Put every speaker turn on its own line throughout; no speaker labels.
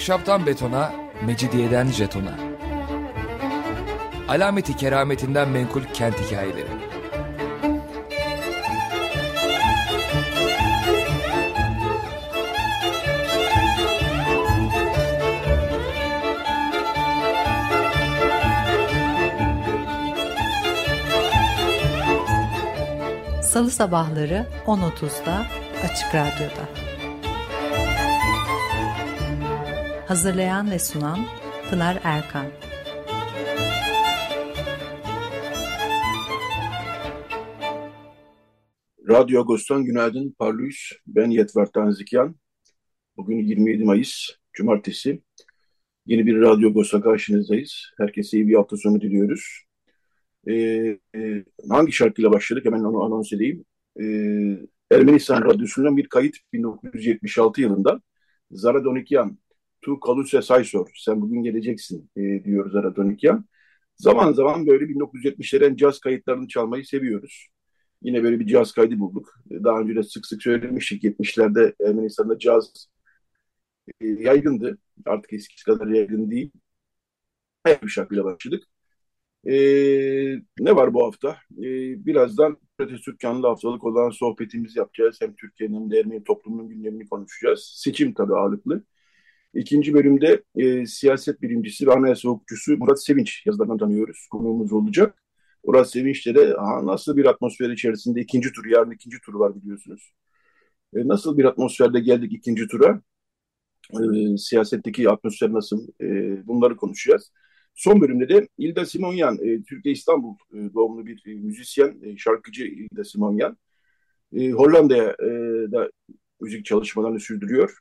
Ahşaptan betona, mecidiyeden jetona. Alameti kerametinden menkul kent hikayeleri.
Salı sabahları 10.30'da Açık Radyo'da. Hazırlayan ve sunan Pınar Erkan.
Radyo Agos'tan günaydın Parlıyız. Ben Yetver Tanzikyan. Bugün 27 Mayıs, Cumartesi. Yeni bir Radyo Agos'ta karşınızdayız. Herkese iyi bir hafta sonu diliyoruz. Ee, e, hangi şarkıyla başladık? Hemen onu anons edeyim. Ee, Ermenistan Radyosu'ndan bir kayıt 1976 yılında. Zara Donikyan, Tu Kaluse Saysor, sen bugün geleceksin e, diyor Zara Donikyan. Zaman zaman böyle 1970'lerin caz kayıtlarını çalmayı seviyoruz. Yine böyle bir caz kaydı bulduk. Daha önce de sık sık söylemiştik 70'lerde Ermenistan'da caz e, yaygındı. Artık eskisi kadar yaygın değil. Her bir şarkıyla başladık. E, ne var bu hafta? E, birazdan Atatürk'anlı haftalık olan sohbetimizi yapacağız. Hem Türkiye'nin hem de Ermeni toplumunun gündemini konuşacağız. Seçim tabii ağırlıklı. İkinci bölümde e, siyaset bilimcisi ve anayasa hukukçusu Murat Sevinç yazılarından tanıyoruz. Konuğumuz olacak. Murat Sevinç'te de ha, nasıl bir atmosfer içerisinde ikinci tur, yarın ikinci turu var biliyorsunuz. E, nasıl bir atmosferde geldik ikinci tura? E, siyasetteki atmosfer nasıl? E, bunları konuşacağız. Son bölümde de İlda Simonyan, e, Türkiye İstanbul e, doğumlu bir e, müzisyen, e, şarkıcı İlda Simonyan. E, Hollanda'ya e, da müzik çalışmalarını sürdürüyor.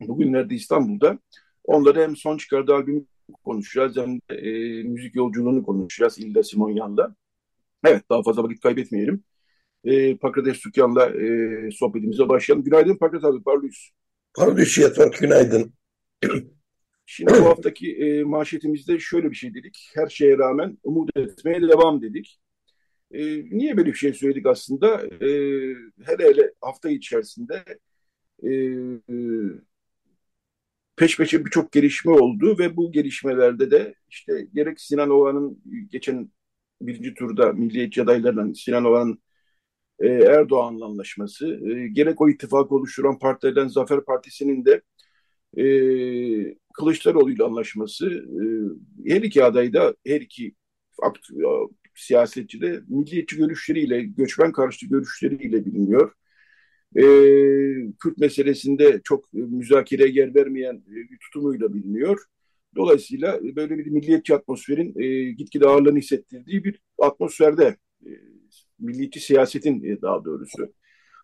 Bugünlerde İstanbul'da. Onları hem son çıkardığı albümü konuşacağız hem de e, müzik yolculuğunu konuşacağız İlda Simonyan'la. Evet daha fazla vakit kaybetmeyelim. E, Pakrates Tükyan'la e, sohbetimize başlayalım. Günaydın Pakrates abi, parlıyız.
Parlıyız Yatvar, günaydın.
Şimdi bu haftaki e, manşetimizde şöyle bir şey dedik. Her şeye rağmen umut etmeye devam dedik. E, niye böyle bir şey söyledik aslında? E, hele hele hafta içerisinde e, peş peşe birçok gelişme oldu ve bu gelişmelerde de işte gerek Sinan Ova'nın geçen birinci turda milliyetçi adaylarla Sinan Ova'nın e, Erdoğan'la anlaşması, e, gerek o ittifakı oluşturan partilerden Zafer Partisi'nin de e, Kılıçdaroğlu ile anlaşması, e, her iki aday da her iki siyasetçi de milliyetçi görüşleriyle, göçmen karşıtı görüşleriyle biliniyor e, Kürt meselesinde çok müzakereye yer vermeyen bir tutumuyla biliniyor. Dolayısıyla böyle bir milliyetçi atmosferin e, gitgide ağırlığını hissettirdiği bir atmosferde e, milliyetçi siyasetin e, daha doğrusu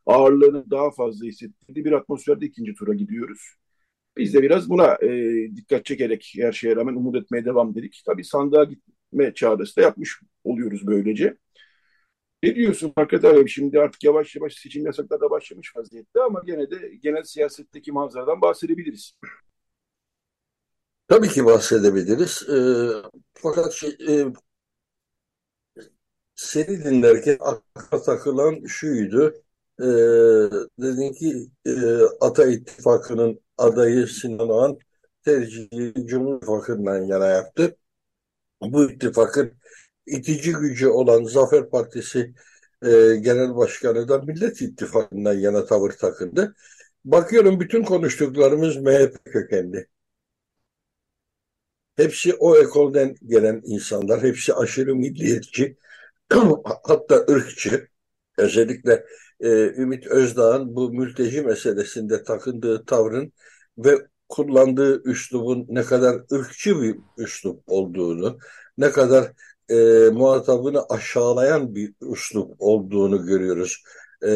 ağırlığını daha fazla hissettirdiği bir atmosferde ikinci tura gidiyoruz. Biz de biraz buna e, dikkat çekerek her şeye rağmen umut etmeye devam dedik. Tabii sandığa gitme çağrısı da yapmış oluyoruz böylece. Ne diyorsun Fakat abi şimdi artık yavaş yavaş seçim yasakları da başlamış vaziyette ama gene de genel siyasetteki manzaradan bahsedebiliriz.
Tabii ki bahsedebiliriz. E, fakat şey, e, seni dinlerken akla takılan şuydu. E, dedin ki e, Ata İttifakı'nın adayı Sinan Oğan tercihi Cumhur İttifakı'ndan yana yaptı. Bu ittifakın itici gücü olan Zafer Partisi e, Genel Başkanı da Millet İttifakı'ndan yana tavır takındı. Bakıyorum bütün konuştuklarımız MHP kökenli. Hepsi o ekolden gelen insanlar, hepsi aşırı milliyetçi, hatta ırkçı. Özellikle e, Ümit Özdağ'ın bu mülteci meselesinde takındığı tavrın ve kullandığı üslubun ne kadar ırkçı bir üslup olduğunu, ne kadar e, muhatabını aşağılayan bir üslup olduğunu görüyoruz. E,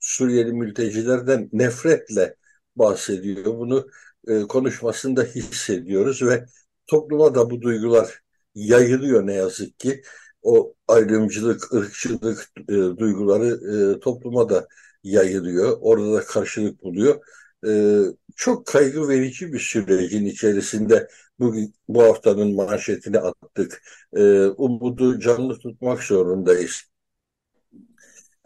Suriyeli mültecilerden nefretle bahsediyor. Bunu e, konuşmasında hissediyoruz ve topluma da bu duygular yayılıyor ne yazık ki. O ayrımcılık, ırkçılık e, duyguları e, topluma da yayılıyor. Orada da karşılık buluyor. E, çok kaygı verici bir sürecin içerisinde bugün bu haftanın manşetini attık. E, umudu canlı tutmak zorundayız.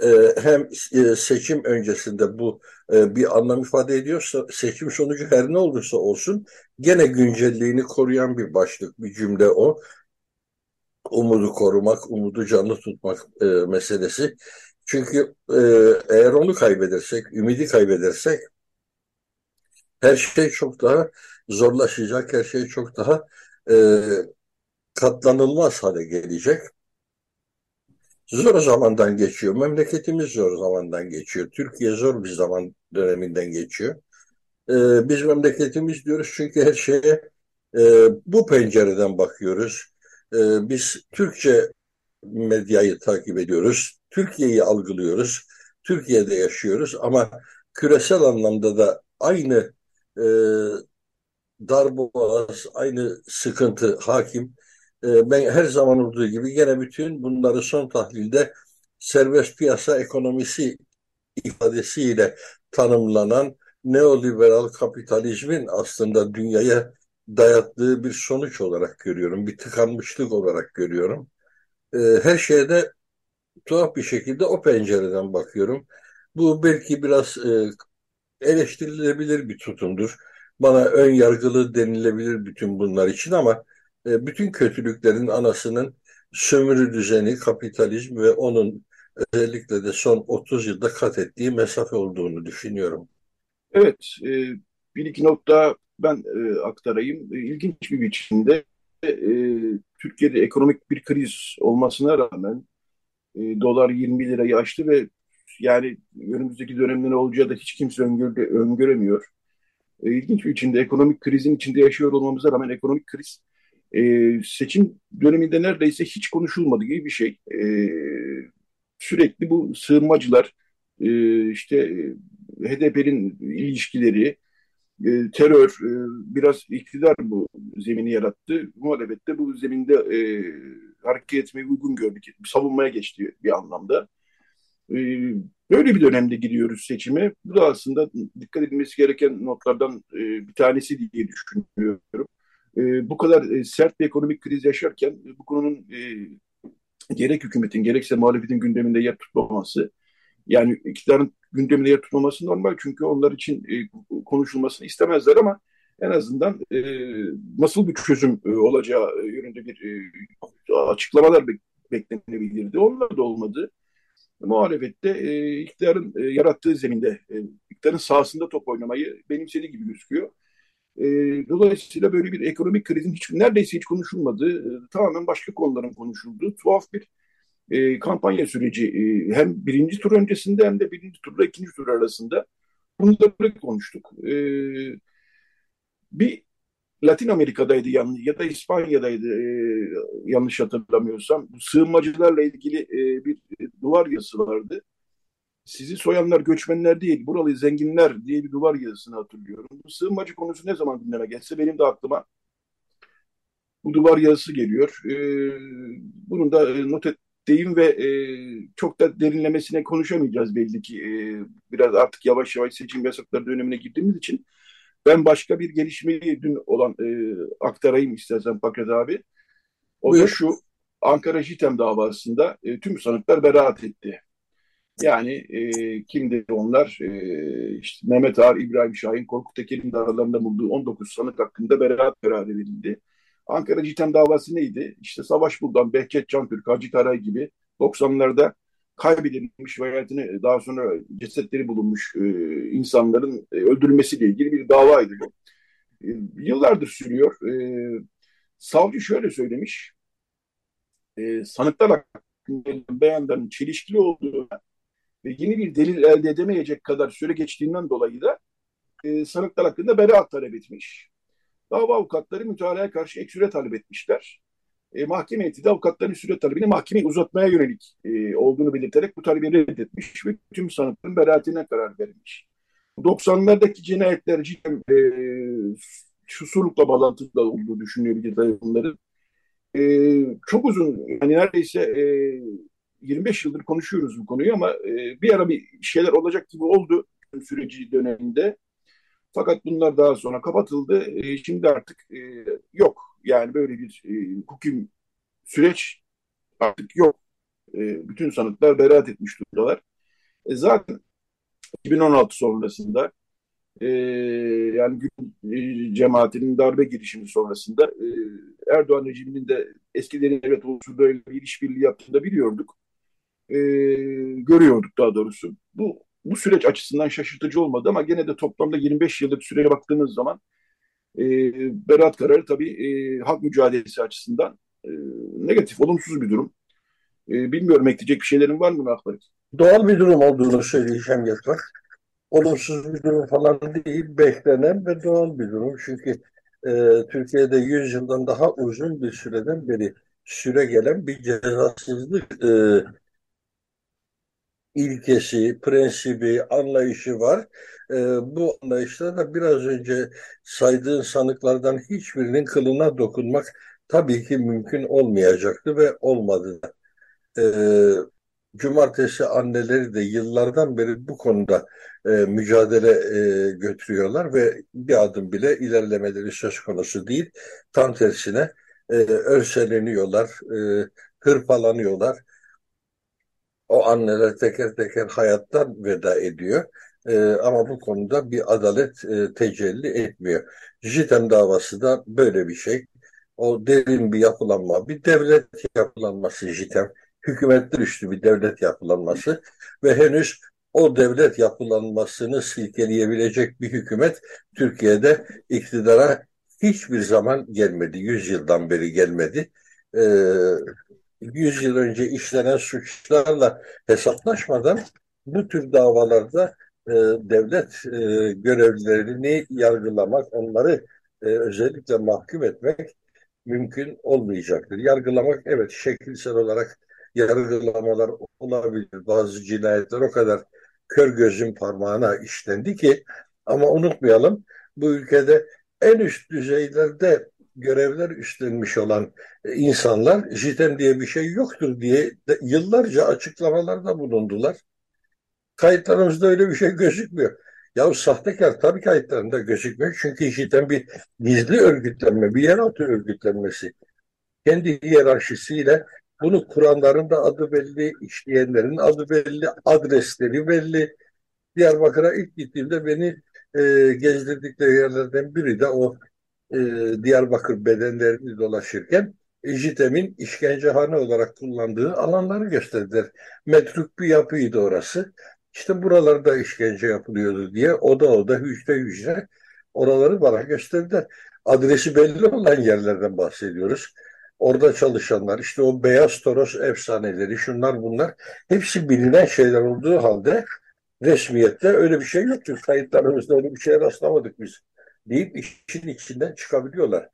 e, hem e, seçim öncesinde bu e, bir anlam ifade ediyorsa seçim sonucu her ne olursa olsun gene güncelliğini koruyan bir başlık, bir cümle o. Umudu korumak, umudu canlı tutmak e, meselesi. Çünkü e, eğer onu kaybedersek, ümidi kaybedersek her şey çok daha zorlaşacak, her şey çok daha e, katlanılmaz hale gelecek. Zor zamandan geçiyor. Memleketimiz zor zamandan geçiyor. Türkiye zor bir zaman döneminden geçiyor. Ee, biz memleketimiz diyoruz çünkü her şeye e, bu pencereden bakıyoruz. Ee, biz Türkçe medyayı takip ediyoruz. Türkiye'yi algılıyoruz. Türkiye'de yaşıyoruz ama küresel anlamda da aynı e, darboğaz, aynı sıkıntı hakim. E, ben her zaman olduğu gibi gene bütün bunları son tahlilde serbest piyasa ekonomisi ifadesiyle tanımlanan neoliberal kapitalizmin aslında dünyaya dayattığı bir sonuç olarak görüyorum. Bir tıkanmışlık olarak görüyorum. E, her şeyde tuhaf bir şekilde o pencereden bakıyorum. Bu belki biraz e, eleştirilebilir bir tutumdur. Bana ön yargılı denilebilir bütün bunlar için ama e, bütün kötülüklerin anasının sömürü düzeni, kapitalizm ve onun özellikle de son 30 yılda kat ettiği mesafe olduğunu düşünüyorum.
Evet, e, bir iki nokta ben e, aktarayım. E, ilginç bir biçimde e, Türkiye'de ekonomik bir kriz olmasına rağmen e, dolar 20 lirayı aştı ve yani önümüzdeki dönemde ne olacağı da hiç kimse öngöre, öngöremiyor. E, ilginç bir biçimde ekonomik krizin içinde yaşıyor olmamıza rağmen ekonomik kriz e, seçim döneminde neredeyse hiç konuşulmadı gibi bir şey. E, sürekli bu sığınmacılar, e, işte e, HDP'nin ilişkileri, e, terör, e, biraz iktidar bu zemini yarattı. Muhalefet de bu zeminde e, hareket etmeyi uygun gördük. Savunmaya geçti bir anlamda. E, böyle bir dönemde giriyoruz seçime. Bu da aslında dikkat edilmesi gereken notlardan e, bir tanesi diye düşünüyorum. E, bu kadar e, sert bir ekonomik kriz yaşarken bu konunun e, gerek hükümetin gerekse muhalefetin gündeminde yer tutmaması yani iktidarın gündeminde yer tutmaması normal çünkü onlar için konuşulmasını istemezler ama en azından e, nasıl bir çözüm e, olacağı yönünde bir e, açıklamalar be beklenebilirdi. Onlar da olmadı. Muhalefette e, iktidarın e, yarattığı zeminde, e, iktidarın sahasında top oynamayı benimsediği gibi gözüküyor. E, dolayısıyla böyle bir ekonomik krizin hiç neredeyse hiç konuşulmadığı, e, tamamen başka konuların konuşulduğu tuhaf bir e, kampanya süreci e, hem birinci tur öncesinde hem de birinci turla ikinci tur arasında bunları konuştuk. E, bir Latin Amerika'daydı yan, ya da İspanya'daydı e, yanlış hatırlamıyorsam. Sığınmacılarla ilgili e, bir e, duvar yazısı vardı. Sizi soyanlar göçmenler değil, buralı zenginler diye bir duvar yazısını hatırlıyorum. Bu sığınmacı konusu ne zaman gündeme geçse benim de aklıma bu duvar yazısı geliyor. E, bunun da e, not ettiğim ve e, çok da derinlemesine konuşamayacağız belli ki. E, biraz artık yavaş yavaş seçim yasakları dönemine girdiğimiz için. Ben başka bir gelişmeyi dün olan e, aktarayım istersen Pakrat abi. O Buyur. da şu, Ankara JITEM davasında e, tüm sanıklar beraat etti. Yani e, kimdir onlar? E, işte Mehmet Ağar, İbrahim Şahin, Korkut Teker'in de aralarında bulduğu 19 sanık hakkında beraat kararı verildi. Ankara Citem davası neydi? İşte Savaş Buldan, Behçet Cantürk, Hacı Taray gibi 90'larda kaybedilmiş ve hayatını daha sonra cesetleri bulunmuş e, insanların e, öldürülmesiyle ilgili bir davaydı bu. E, yıllardır sürüyor. E, savcı şöyle söylemiş, e, sanıklar hakkında beyanların çelişkili olduğu ve yeni bir delil elde edemeyecek kadar süre geçtiğinden dolayı da e, sanıklar hakkında beraat talep etmiş. Dava avukatları mütalaya karşı ek süre talep etmişler. E, mahkeme heyeti avukatların süre talebini mahkemeyi uzatmaya yönelik e, olduğunu belirterek bu talebi reddetmiş ve tüm sanıkların beraatine karar verilmiş. 90'lardaki cinayetler cidden e, susurlukla bağlantılı olduğu düşünülebilir bunların. E, çok uzun, yani neredeyse e, 25 yıldır konuşuyoruz bu konuyu ama e, bir ara bir şeyler olacak gibi oldu süreci döneminde. Fakat bunlar daha sonra kapatıldı. E, şimdi artık e, yok. Yani böyle bir e, hukum süreç artık yok. E, bütün sanıklar beraat etmiş durumdalar. E, zaten 2016 sonrasında e, yani e, cemaatinin darbe girişimi sonrasında e, Erdoğan rejiminin de eskilerin evet olsun böyle bir işbirliği yaptığını da biliyorduk. E, görüyorduk daha doğrusu. Bu bu süreç açısından şaşırtıcı olmadı ama gene de toplamda 25 yıllık süreye baktığınız zaman e, beraat kararı tabii e, hak mücadelesi açısından e, negatif, olumsuz bir durum. E, bilmiyorum ekleyecek bir şeylerin var mı Akbarit?
Doğal bir durum olduğunu söyleyeceğim Yetvar. Olumsuz bir durum falan değil, beklenen ve doğal bir durum. Çünkü e, Türkiye'de 100 yıldan daha uzun bir süreden beri süre gelen bir cezasızlık e, ilkesi, prensibi, anlayışı var. E, bu anlayışta da biraz önce saydığın sanıklardan hiçbirinin kılına dokunmak tabii ki mümkün olmayacaktı ve olmadı da. E, cumartesi anneleri de yıllardan beri bu konuda e, mücadele e, götürüyorlar ve bir adım bile ilerlemeleri söz konusu değil. Tam tersine e, örseleniyorlar, e, hırpalanıyorlar o anneler teker teker hayattan veda ediyor. E, ama bu konuda bir adalet e, tecelli etmiyor. JITEM davası da böyle bir şey. O derin bir yapılanma, bir devlet yapılanması JITEM. Hükümetler üstü bir devlet yapılanması ve henüz o devlet yapılanmasını silkeleyebilecek bir hükümet Türkiye'de iktidara hiçbir zaman gelmedi. Yüz yıldan beri gelmedi. Ee, 100 yıl önce işlenen suçlarla hesaplaşmadan bu tür davalarda e, devlet e, görevlilerini yargılamak, onları e, özellikle mahkum etmek mümkün olmayacaktır. Yargılamak evet şekilsel olarak yargılamalar olabilir. Bazı cinayetler o kadar kör gözün parmağına işlendi ki ama unutmayalım bu ülkede en üst düzeylerde görevler üstlenmiş olan e, insanlar JITEM diye bir şey yoktur diye de yıllarca açıklamalarda bulundular. Kayıtlarımızda öyle bir şey gözükmüyor. Ya sahtekar tabii kayıtlarında gözükmüyor. Çünkü JITEM bir gizli örgütlenme, bir yeraltı örgütlenmesi. Kendi hiyerarşisiyle bunu kuranların da adı belli, işleyenlerin adı belli, adresleri belli. Diyarbakır'a ilk gittiğimde beni e, gezdirdikleri yerlerden biri de o e, Diyarbakır bedenlerini dolaşırken JITEM'in işkencehane olarak kullandığı alanları gösterdiler. Metruk bir yapıydı orası. İşte buralarda işkence yapılıyordu diye oda oda hücre hücre oraları bana gösterdiler. Adresi belli olan yerlerden bahsediyoruz. Orada çalışanlar, işte o beyaz toros efsaneleri, şunlar bunlar hepsi bilinen şeyler olduğu halde resmiyette öyle bir şey yoktu. Kayıtlarımızda öyle bir şeye rastlamadık biz deyip işin içinden çıkabiliyorlar.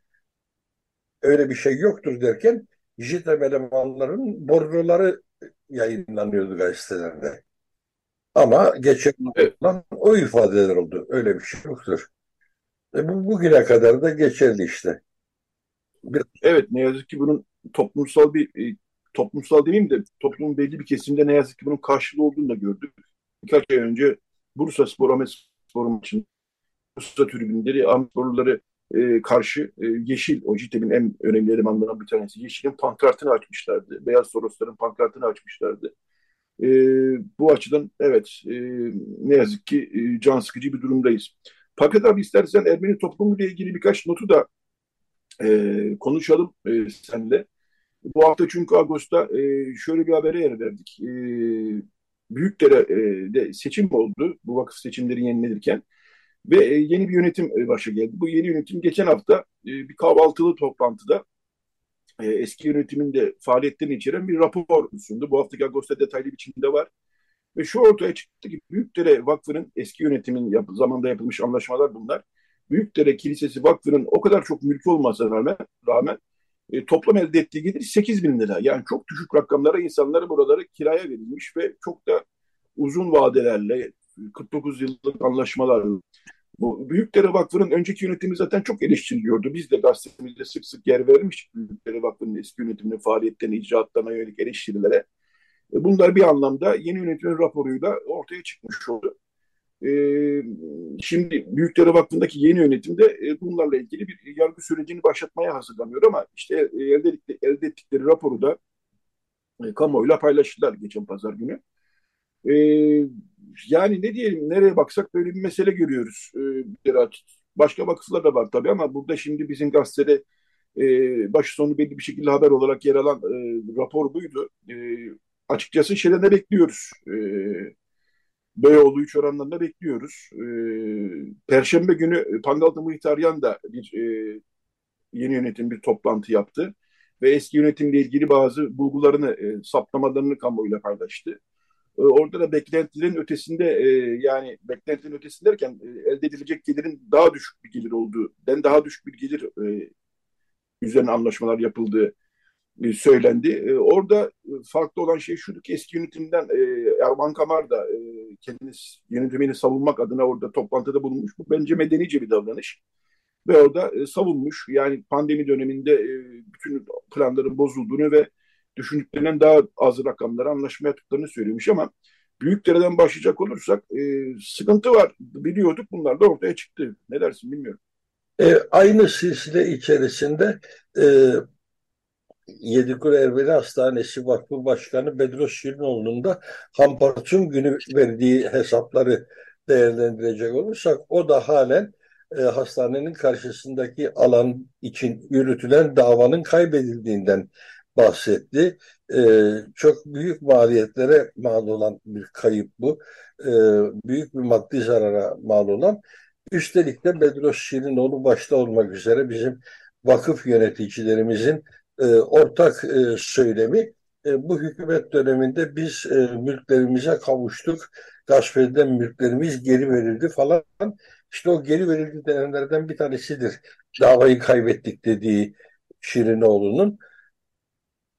Öyle bir şey yoktur derken JITEM elemanların borroları yayınlanıyordu gazetelerde. Ama geçen evet. o ifadeler oldu. Öyle bir şey yoktur. E bu bugüne kadar da geçerli işte.
Bir... Evet ne yazık ki bunun toplumsal bir e, toplumsal demeyeyim de toplumun belli bir kesimde ne yazık ki bunun karşılığı olduğunu da gördük. Birkaç ay önce Bursa Spor Ahmet Spor maçında Bursa tribünleri Amsporluları e, karşı e, Yeşil, o JITEM'in en önemli elemanlarından bir tanesi. Yeşil'in pankartını açmışlardı. Beyaz Torosların pankartını açmışlardı. E, bu açıdan evet e, ne yazık ki e, can sıkıcı bir durumdayız. Fakat abi istersen Ermeni toplumuyla ilgili birkaç notu da e, konuşalım e, seninle. Bu hafta çünkü Ağustos'ta e, şöyle bir habere yer verdik. E, Büyükdere'de seçim oldu. Bu vakıf seçimleri yenilenirken. Ve e, yeni bir yönetim e, başa geldi. Bu yeni yönetim geçen hafta e, bir kahvaltılı toplantıda eski yönetimin de faaliyetlerini içeren bir rapor sundu. Bu haftaki Ağustos'ta detaylı biçimde var. Ve şu ortaya çıktı ki Büyükdere Vakfı'nın eski yönetimin yap zamanında yapılmış anlaşmalar bunlar. Büyükdere Kilisesi Vakfı'nın o kadar çok mülkü olmasına rağmen, rağmen e, toplam elde ettiği gelir 8 bin lira. Yani çok düşük rakamlara insanlara buraları kiraya verilmiş ve çok da uzun vadelerle 49 yıllık anlaşmalarla bu Büyükdere Vakfı'nın önceki yönetimi zaten çok eleştiriliyordu. Biz de gazetemizde sık sık yer vermiş Büyükdere Vakfı'nın eski yönetiminin faaliyetlerine, icraatlarına yönelik eleştirilere. E, bunlar bir anlamda yeni yönetimin raporuyla ortaya çıkmış oldu. Ee, şimdi Büyükdere Vakfı'ndaki yeni yönetimde e, bunlarla ilgili bir yargı sürecini başlatmaya hazırlanıyor ama işte elde, elde ettikleri raporu da e, kamuoyuyla paylaştılar geçen pazar günü. E, yani ne diyelim nereye baksak böyle bir mesele görüyoruz. E, başka vakıflar da var tabii ama burada şimdi bizim gazetede e, başı sonu belli bir şekilde haber olarak yer alan e, rapor buydu. E, açıkçası şeyden de bekliyoruz. E, Beyoğlu 3 oranlarında bekliyoruz. E, Perşembe günü Pangaltı Muhtaryan da bir e, yeni yönetim bir toplantı yaptı ve eski yönetimle ilgili bazı bulgularını, e, saptamalarını kamuoyuyla paylaştı. E, orada da beklentilerin ötesinde e, yani beklentilerin ötesinde derken e, elde edilecek gelirin daha düşük bir gelir olduğu, den daha düşük bir gelir e, üzerine anlaşmalar yapıldığı e, söylendi. E, orada e, farklı olan şey şudur ki eski yönetimden Erman Kamar da kendini yönetimini savunmak adına orada toplantıda bulunmuş. Bu bence medenice bir davranış. Ve orada savunmuş yani pandemi döneminde bütün planların bozulduğunu ve düşündüklerinden daha az rakamlara anlaşma yaptıklarını söylemiş ama Büyükdere'den başlayacak olursak sıkıntı var. Biliyorduk bunlar da ortaya çıktı. Ne dersin bilmiyorum.
E, aynı silsile içerisinde e, Yedikule Ermeni Hastanesi Vakfı Başkanı Bedros Şirinoğlu'nun da Hampartun günü verdiği hesapları değerlendirecek olursak o da halen e, hastanenin karşısındaki alan için yürütülen davanın kaybedildiğinden bahsetti. E, çok büyük maliyetlere mal olan bir kayıp bu. E, büyük bir maddi zarara mal olan Üstelik de Bedros Şirinoğlu başta olmak üzere bizim vakıf yöneticilerimizin e, ortak e, söylemi e, bu hükümet döneminde biz e, mülklerimize kavuştuk, gasp edilen mülklerimiz geri verildi falan. İşte o geri verildi denenlerden bir tanesidir. Davayı kaybettik dediği Şirinoğlu'nun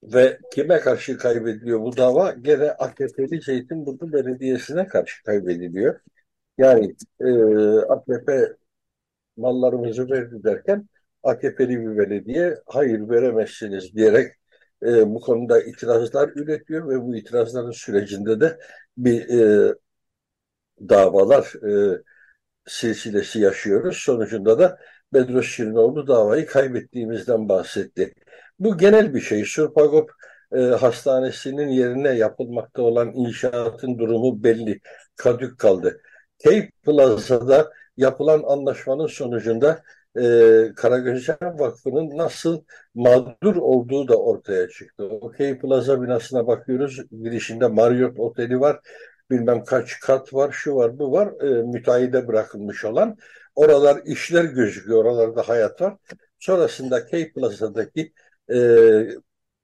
ve kime karşı kaybediliyor bu dava? Gene AKP'li Zeytinburnu Belediyesi'ne karşı kaybediliyor. Yani e, AKP mallarımızı verdi derken AKP'li bir belediye hayır veremezsiniz diyerek e, bu konuda itirazlar üretiyor ve bu itirazların sürecinde de bir e, davalar e, silsilesi yaşıyoruz. Sonucunda da Bedros Şirinoğlu davayı kaybettiğimizden bahsetti. Bu genel bir şey. Surpagop e, Hastanesi'nin yerine yapılmakta olan inşaatın durumu belli. Kadük kaldı. Cape Plaza'da yapılan anlaşmanın sonucunda e, Karagözcan Vakfı'nın nasıl mağdur olduğu da ortaya çıktı. O Cape Plaza binasına bakıyoruz. Girişinde Marriott Oteli var. Bilmem kaç kat var, şu var, bu var. E, müteahhide bırakılmış olan. Oralar işler gözüküyor, oralarda hayat var. Sonrasında Cape Plaza'daki e,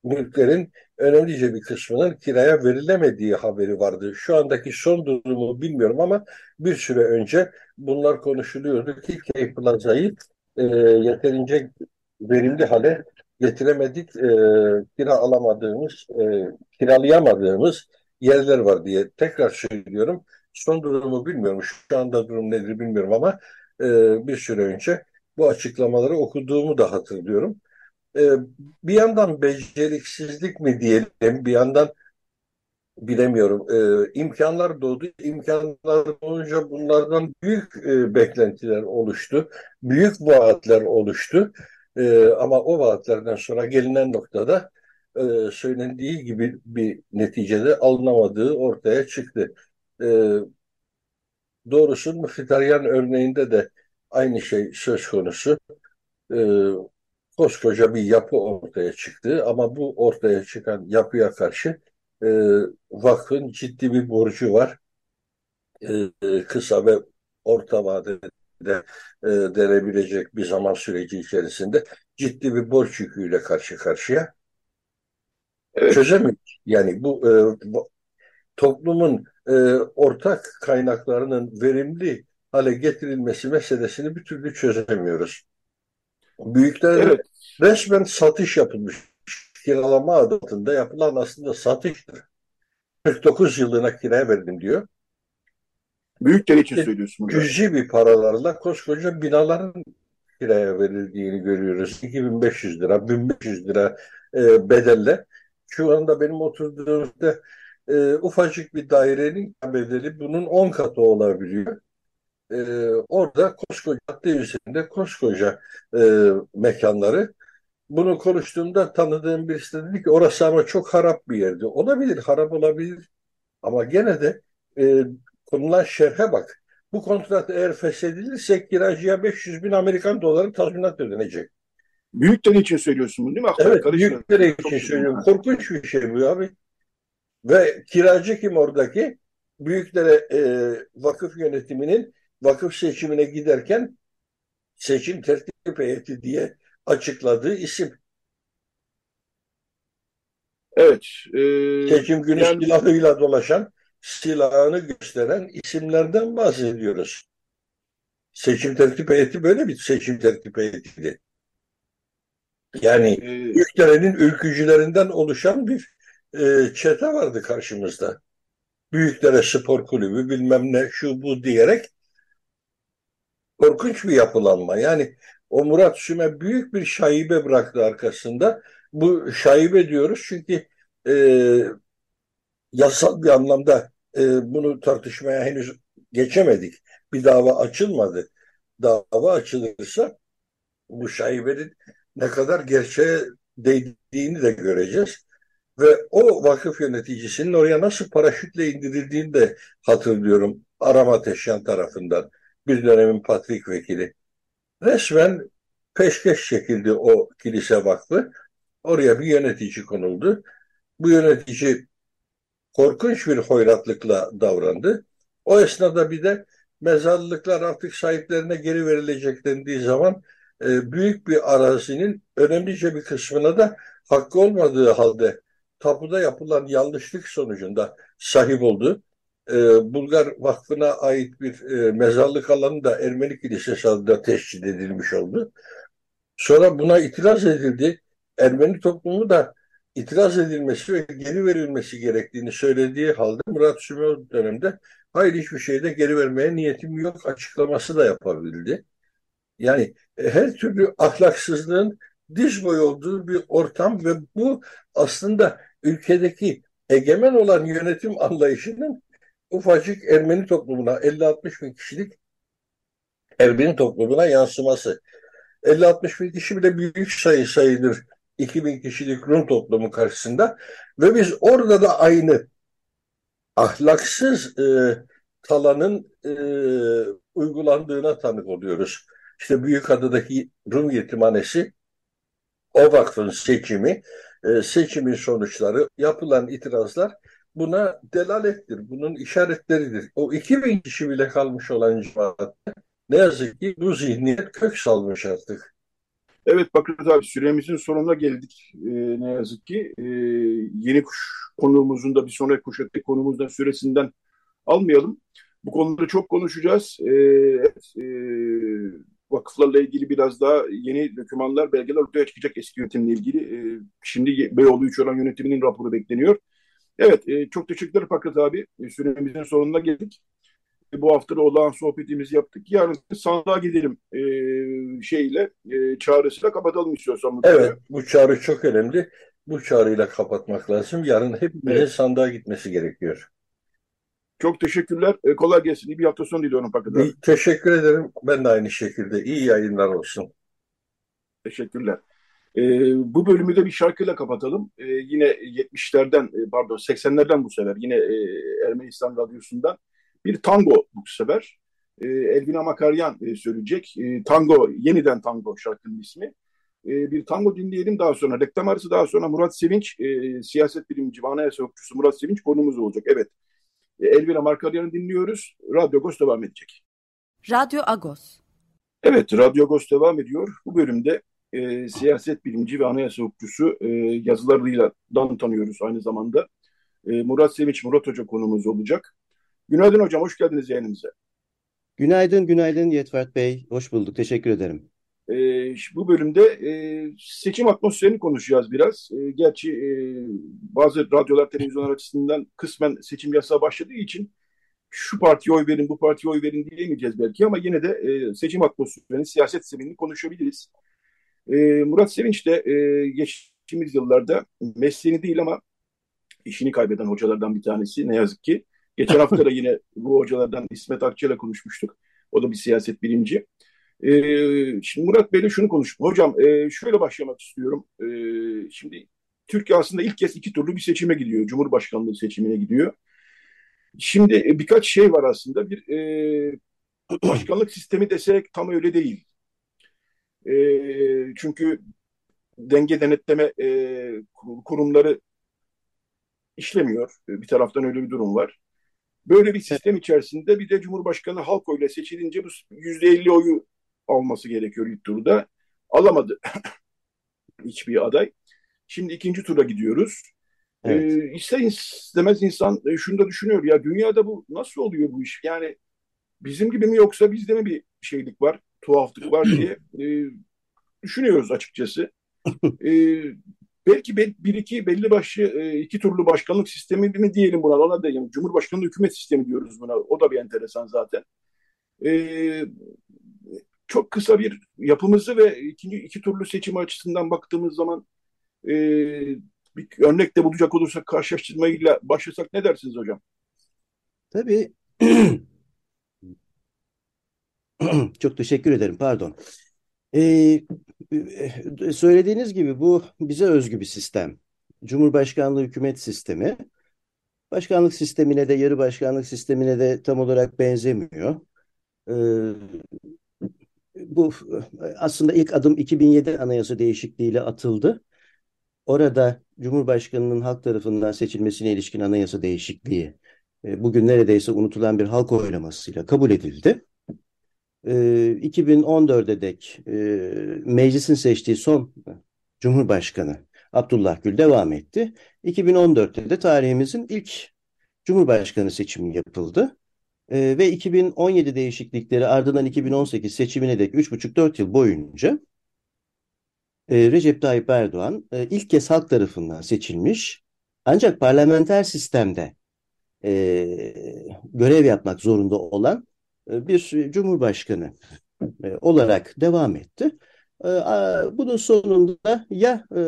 mülklerin önemlice bir kısmının kiraya verilemediği haberi vardı. Şu andaki son durumu bilmiyorum ama bir süre önce bunlar konuşuluyordu ki Cape Plaza'yı e, yeterince verimli hale getiremedik, e, kira alamadığımız, e, kiralayamadığımız yerler var diye tekrar söylüyorum. Son durumu bilmiyorum. Şu anda durum nedir bilmiyorum ama e, bir süre önce bu açıklamaları okuduğumu da hatırlıyorum e, bir yandan beceriksizlik mi diyelim, bir yandan bilemiyorum. E, imkanlar doğdu. İmkanlar doğunca bunlardan büyük e, beklentiler oluştu. Büyük vaatler oluştu. E, ama o vaatlerden sonra gelinen noktada e, söylendiği gibi bir neticede alınamadığı ortaya çıktı. E, doğrusu Mıhtaryan örneğinde de aynı şey söz konusu. E, koskoca bir yapı ortaya çıktı ama bu ortaya çıkan yapıya karşı e, vakfın ciddi bir borcu var. E, kısa ve orta vadede e, denebilecek bir zaman süreci içerisinde ciddi bir borç yüküyle karşı karşıya. Evet. Çözemiyor. Yani bu, e, bu toplumun e, ortak kaynaklarının verimli hale getirilmesi meselesini bir türlü çözemiyoruz. Büyükler evet. resmen satış yapılmış. Kiralama adı altında yapılan aslında satıştır. 49 yılına kiraya verdim diyor.
Büyükler için e, söylüyorsun.
Cüzi bir paralarla koskoca binaların kiraya verildiğini görüyoruz. 2500 lira, 1500 lira e, bedelle. Şu anda benim oturduğumda e, ufacık bir dairenin bedeli bunun 10 katı olabiliyor e, orada koskoca cadde üzerinde koskoca e, mekanları bunu konuştuğumda tanıdığım birisi de dedi ki orası ama çok harap bir yerdi. Olabilir, harap olabilir. Ama gene de e, konulan şerhe bak. Bu kontrat eğer feshedilirse kiracıya 500 bin Amerikan doları tazminat ödenecek.
Büyükler için söylüyorsun bunu değil mi?
Evet, büyükler için söylüyorum. Korkunç bir şey bu abi. Ve kiracı kim oradaki? Büyüklere e, vakıf yönetiminin vakıf seçimine giderken seçim tertip heyeti diye açıkladığı isim.
Evet.
E, seçim günü yani... silahıyla dolaşan, silahını gösteren isimlerden bahsediyoruz. Seçim tertip heyeti böyle bir seçim tertip heyetiydi. Yani ee, Büyükdere'nin ülkücülerinden oluşan bir e, çete vardı karşımızda. Büyükdere Spor Kulübü bilmem ne şu bu diyerek korkunç bir yapılanma. Yani o Murat Süme büyük bir şaibe bıraktı arkasında. Bu şaibe diyoruz çünkü e, yasal bir anlamda e, bunu tartışmaya henüz geçemedik. Bir dava açılmadı. Dava açılırsa bu şaibenin ne kadar gerçeğe değdiğini de göreceğiz. Ve o vakıf yöneticisinin oraya nasıl paraşütle indirildiğini de hatırlıyorum Arama Teşyan tarafından. Bir dönemin Patrik vekili. Resmen peşkeş çekildi o kilise vakfı. Oraya bir yönetici konuldu. Bu yönetici korkunç bir hoyratlıkla davrandı. O esnada bir de mezarlıklar artık sahiplerine geri verilecek dendiği zaman e, büyük bir arazinin önemlice bir kısmına da hakkı olmadığı halde tapuda yapılan yanlışlık sonucunda sahip oldu. E, Bulgar Vakfı'na ait bir e, mezarlık alanı da Ermeni Kilisesi adına teşkil edilmiş oldu. Sonra buna itiraz edildi. Ermeni toplumu da itiraz edilmesi ve geri verilmesi gerektiğini söylediği halde Murat Sümeyye dönemde hayır hiçbir şeyde geri vermeye niyetim yok açıklaması da yapabildi. Yani e, her türlü ahlaksızlığın diz boyu olduğu bir ortam ve bu aslında ülkedeki egemen olan yönetim anlayışının ufacık Ermeni toplumuna 50-60 bin kişilik Ermeni toplumuna yansıması. 50-60 bin kişi bile büyük sayı sayılır 2000 kişilik Rum toplumu karşısında ve biz orada da aynı ahlaksız e, talanın e, uygulandığına tanık oluyoruz. İşte Büyükada'daki Rum yetimhanesi o vakfın seçimi, e, seçimin sonuçları, yapılan itirazlar buna delalettir. Bunun işaretleridir. O 2000 kişi bile kalmış olan cemaatte ne yazık ki bu zihniyet kök salmış artık.
Evet Bakır abi süremizin sonuna geldik ee, ne yazık ki. Ee, yeni kuş konuğumuzun da bir sonraki kuşaktaki konuğumuzun süresinden almayalım. Bu konuları çok konuşacağız. Ee, evet, e, vakıflarla ilgili biraz daha yeni dokümanlar, belgeler ortaya çıkacak eski yönetimle ilgili. E, şimdi Beyoğlu 3 olan yönetiminin raporu bekleniyor. Evet, e, çok teşekkürler Fakat abi. E, süremizin sonuna geldik. E, bu hafta da olağan sohbetimizi yaptık. Yarın sandığa gidelim e, şeyle, e, çağrısıyla kapatalım istiyorsan.
Evet, bu çağrı çok önemli. Bu çağrıyla kapatmak lazım. Yarın hepimizin evet. sandığa gitmesi gerekiyor.
Çok teşekkürler. E, kolay gelsin. İyi bir hafta sonu diliyorum Pakı'da.
Teşekkür ederim. Ben de aynı şekilde. İyi yayınlar olsun.
Teşekkürler. E, bu bölümü de bir şarkıyla kapatalım. E, yine 70'lerden, e, pardon 80'lerden bu sefer. Yine e, Ermenistan Radyosu'ndan bir tango bu sefer. E, Elvina Makaryan e, söyleyecek. E, tango, yeniden tango şarkının ismi. E, bir tango dinleyelim daha sonra. Reklam arası daha sonra Murat Sevinç, e, siyaset bilimci anayasa hukukçusu Murat Sevinç konumuz olacak. Evet. E, Elvira Markaryan'ı dinliyoruz. Radyo Agos devam edecek.
Radyo Agos.
Evet, Radyo Agos devam ediyor. Bu bölümde e, siyaset bilimci ve anayasa hukukçusu e, yazılarıyla dan tanıyoruz aynı zamanda. E, Murat Sevinç, Murat Hoca konumuz olacak. Günaydın hocam, hoş geldiniz yayınımıza.
Günaydın, günaydın Yetvert Bey. Hoş bulduk, teşekkür ederim.
E, bu bölümde e, seçim atmosferini konuşacağız biraz. E, gerçi e, bazı radyolar, televizyonlar açısından kısmen seçim yasağı başladığı için şu partiye oy verin, bu partiye oy verin diyemeyeceğiz belki ama yine de e, seçim atmosferini, siyaset zeminini konuşabiliriz. E, Murat Sevinç de e, geçtiğimiz yıllarda mesleğini değil ama işini kaybeden hocalardan bir tanesi ne yazık ki. Geçen hafta da yine bu hocalardan İsmet Akçay'la konuşmuştuk. O da bir siyaset bilimci. Ee, şimdi Murat Bey'le şunu konuştuk. Hocam e, şöyle başlamak istiyorum. E, şimdi Türkiye aslında ilk kez iki turlu bir seçime gidiyor. Cumhurbaşkanlığı seçimine gidiyor. Şimdi e, birkaç şey var aslında. Bir e, başkanlık sistemi desek tam öyle değil. E, çünkü denge denetleme e, kurumları işlemiyor. Bir taraftan öyle bir durum var. Böyle bir sistem içerisinde bir de Cumhurbaşkanı halk oyla seçilince bu yüzde elli oyu alması gerekiyor ilk turda. Alamadı hiçbir aday. Şimdi ikinci tura gidiyoruz. Evet. Ee, ister istemez insan e, şunu da düşünüyor ya dünyada bu nasıl oluyor bu iş? Yani bizim gibi mi yoksa bizde mi bir şeylik var, tuhaflık var diye e, düşünüyoruz açıkçası. e, belki bir iki belli başlı e, iki turlu başkanlık sistemi mi diyelim buna ona diyelim. Cumhurbaşkanlığı hükümet sistemi diyoruz buna. O da bir enteresan zaten. E, çok kısa bir yapımızı ve ikinci iki turlu seçim açısından baktığımız zaman e, bir örnek de bulacak olursak karşılaştırmayla başlasak ne dersiniz hocam?
Tabii. Çok teşekkür ederim. Pardon. Ee, söylediğiniz gibi bu bize özgü bir sistem. Cumhurbaşkanlığı hükümet sistemi. Başkanlık sistemine de yarı başkanlık sistemine de tam olarak benzemiyor. Ee, bu aslında ilk adım 2007 anayasa değişikliğiyle atıldı. Orada Cumhurbaşkanı'nın halk tarafından seçilmesine ilişkin anayasa değişikliği e, bugün neredeyse unutulan bir halk oylamasıyla kabul edildi. 2014'e e, dek e, meclisin seçtiği son Cumhurbaşkanı Abdullah Gül devam etti. 2014'te de tarihimizin ilk Cumhurbaşkanı seçimi yapıldı. Ve 2017 değişiklikleri ardından 2018 seçimine dek 3,5-4 yıl boyunca e, Recep Tayyip Erdoğan e, ilk kez halk tarafından seçilmiş ancak parlamenter sistemde e, görev yapmak zorunda olan bir cumhurbaşkanı e, olarak devam etti. E, bunun sonunda ya e,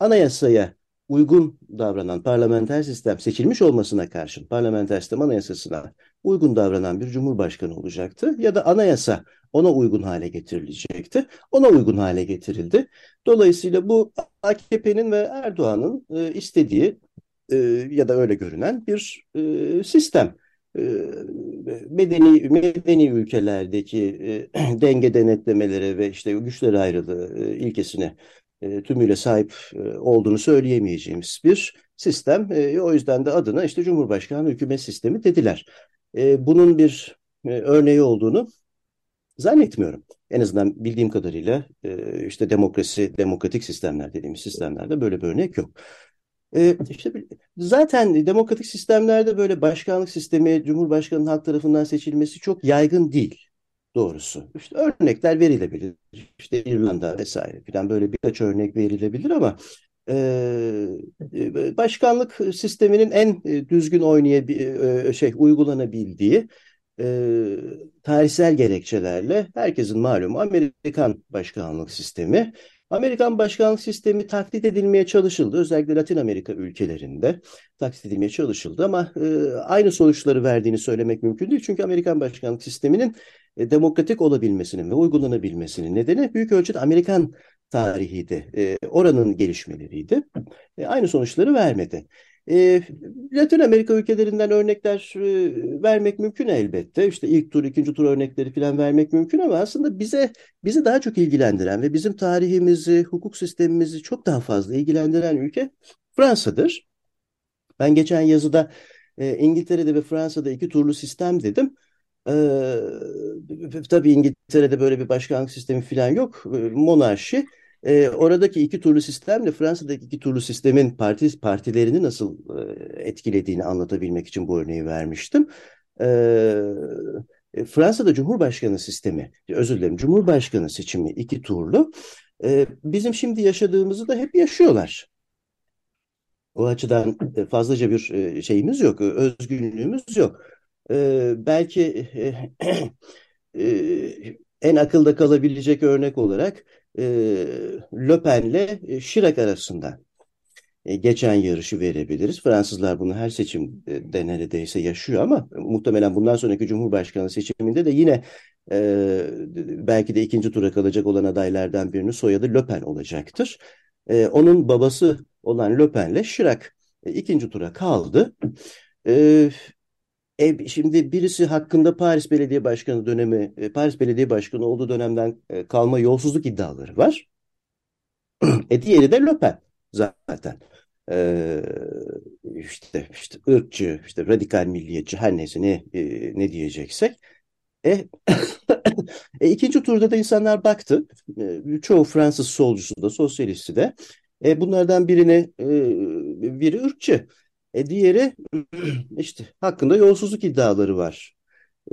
anayasaya uygun davranan parlamenter sistem seçilmiş olmasına karşın parlamenter sistem anayasasına uygun davranan bir cumhurbaşkanı olacaktı ya da anayasa ona uygun hale getirilecekti. Ona uygun hale getirildi. Dolayısıyla bu AKP'nin ve Erdoğan'ın e, istediği e, ya da öyle görünen bir e, sistem. E, medeni medeni ülkelerdeki e, denge denetlemelere ve işte güçler ayrılığı e, ilkesine tümüyle sahip olduğunu söyleyemeyeceğimiz bir sistem. O yüzden de adına işte Cumhurbaşkanı hükümet sistemi dediler. Bunun bir örneği olduğunu zannetmiyorum. En azından bildiğim kadarıyla işte demokrasi, demokratik sistemler dediğimiz sistemlerde böyle bir örnek yok. E, işte zaten demokratik sistemlerde böyle başkanlık sistemi, Cumhurbaşkanı'nın halk tarafından seçilmesi çok yaygın değil doğrusu. İşte örnekler verilebilir. İşte İrlanda vesaire falan böyle birkaç örnek verilebilir ama e, başkanlık sisteminin en düzgün oynayabil şey uygulanabildiği e, tarihsel gerekçelerle herkesin malumu Amerikan başkanlık sistemi. Amerikan başkanlık sistemi taklit edilmeye çalışıldı. Özellikle Latin Amerika ülkelerinde taklit edilmeye çalışıldı ama e, aynı sonuçları verdiğini söylemek mümkün değil. Çünkü Amerikan başkanlık sisteminin e, demokratik olabilmesinin ve uygulanabilmesinin nedeni büyük ölçüde Amerikan tarihiydi. E, oranın gelişmeleriydi. E, aynı sonuçları vermedi. E, Latin Amerika ülkelerinden örnekler e, vermek mümkün elbette. İşte ilk tur, ikinci tur örnekleri falan vermek mümkün ama aslında bize bizi daha çok ilgilendiren ve bizim tarihimizi, hukuk sistemimizi çok daha fazla ilgilendiren ülke Fransa'dır. Ben geçen yazıda e, İngiltere'de ve Fransa'da iki turlu sistem dedim. Ee, tabii İngiltere'de böyle bir başkanlık sistemi falan yok. Ee, monarşi. E, oradaki iki turlu sistemle Fransa'daki iki turlu sistemin parti partilerini nasıl e, etkilediğini anlatabilmek için bu örneği vermiştim. E, Fransa'da Cumhurbaşkanı sistemi, özür dilerim Cumhurbaşkanı seçimi iki turlu. E, bizim şimdi yaşadığımızı da hep yaşıyorlar. O açıdan fazlaca bir şeyimiz yok, özgünlüğümüz yok. E, belki e, e, en akılda kalabilecek örnek olarak e, Le Pen'le Chirac arasında e, geçen yarışı verebiliriz. Fransızlar bunu her seçimde neredeyse yaşıyor ama muhtemelen bundan sonraki Cumhurbaşkanı seçiminde de yine e, belki de ikinci tura kalacak olan adaylardan birinin soyadı Löpen olacaktır. E, onun babası olan Löpen'le Chirac e, ikinci tura kaldı. E, e, şimdi birisi hakkında Paris Belediye Başkanı dönemi, e, Paris Belediye Başkanı olduğu dönemden e, kalma yolsuzluk iddiaları var. e diğeri de Löpen zaten. E, işte işte ırkçı, işte radikal milliyetçi her neyse ne e, ne diyeceksek. E, e, ikinci turda da insanlar baktı. E, çoğu Fransız solcusu da, sosyalisti de. E, bunlardan birini e, biri ırkçı. E, diğeri işte hakkında yolsuzluk iddiaları var.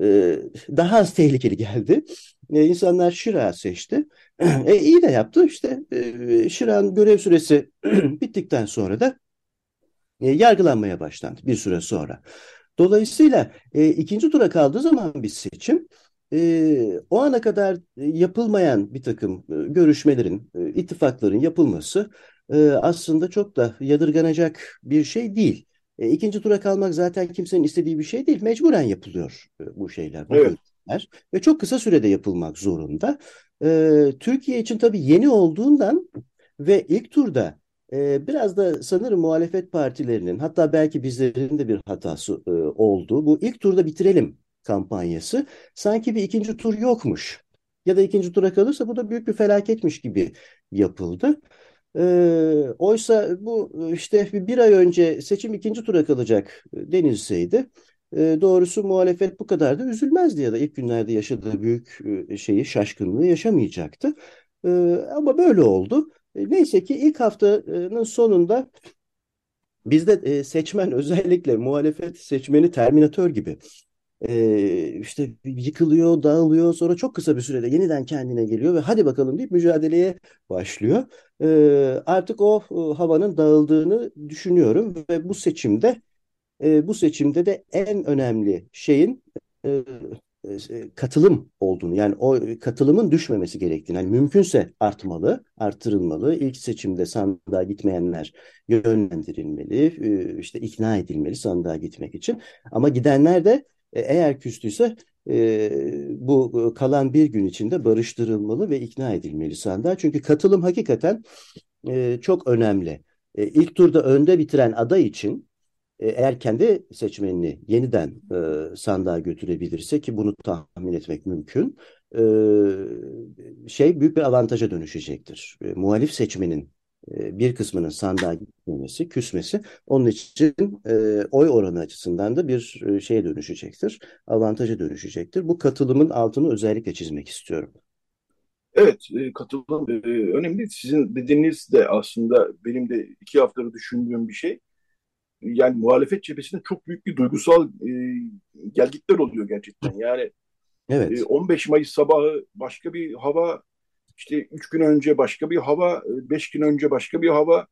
E, daha az tehlikeli geldi. E, insanlar Şirak'ı seçti. E, iyi de yaptı. İşte e, Şirak'ın görev süresi bittikten sonra da e, yargılanmaya başlandı bir süre sonra. Dolayısıyla e, ikinci tura kaldığı zaman bir seçim e, o ana kadar yapılmayan bir takım e, görüşmelerin, e, ittifakların yapılması e, aslında çok da yadırganacak bir şey değil. E, ikinci tura kalmak zaten kimsenin istediği bir şey değil. Mecburen yapılıyor e, bu şeyler, bu
evet.
Ve çok kısa sürede yapılmak zorunda. E, Türkiye için tabii yeni olduğundan ve ilk turda e, biraz da sanırım muhalefet partilerinin hatta belki bizlerin de bir hatası e, oldu. Bu ilk turda bitirelim kampanyası sanki bir ikinci tur yokmuş ya da ikinci tura kalırsa bu da büyük bir felaketmiş gibi yapıldı. E, oysa bu işte bir ay önce seçim ikinci tura kalacak denilseydi e, doğrusu muhalefet bu kadar da üzülmezdi ya da ilk günlerde yaşadığı büyük e, şeyi şaşkınlığı yaşamayacaktı. E, ama böyle oldu. E, neyse ki ilk haftanın sonunda bizde e, seçmen özellikle muhalefet seçmeni terminatör gibi e, işte yıkılıyor, dağılıyor. Sonra çok kısa bir sürede yeniden kendine geliyor ve hadi bakalım deyip mücadeleye başlıyor. E, artık o e, havanın dağıldığını düşünüyorum ve bu seçimde e, bu seçimde de en önemli şeyin e, e, katılım olduğunu yani o katılımın düşmemesi gerektiğini yani mümkünse artmalı, artırılmalı. İlk seçimde sandığa gitmeyenler yönlendirilmeli, e, işte ikna edilmeli sandığa gitmek için. Ama gidenler de e, eğer küstüyse e, bu kalan bir gün içinde barıştırılmalı ve ikna edilmeli sandığa. Çünkü katılım hakikaten e, çok önemli. E, ilk turda önde bitiren aday için e, eğer kendi seçmenini yeniden e, sandığa götürebilirse ki bunu tahmin etmek mümkün, e, şey büyük bir avantaja dönüşecektir. E, muhalif seçmenin e, bir kısmının sandığa gitmemesi, küsmesi onun için e, oy oranı açısından da bir şeye dönüşecektir, avantaja dönüşecektir. Bu katılımın altını özellikle çizmek istiyorum.
Evet, katılım önemli. Sizin dediğiniz de aslında benim de iki haftadır düşündüğüm bir şey yani muhalefet cephesinde çok büyük bir duygusal e, gelgitler oluyor gerçekten. Yani evet. e, 15 Mayıs sabahı başka bir hava, işte 3 gün önce başka bir hava, 5 gün önce başka bir hava,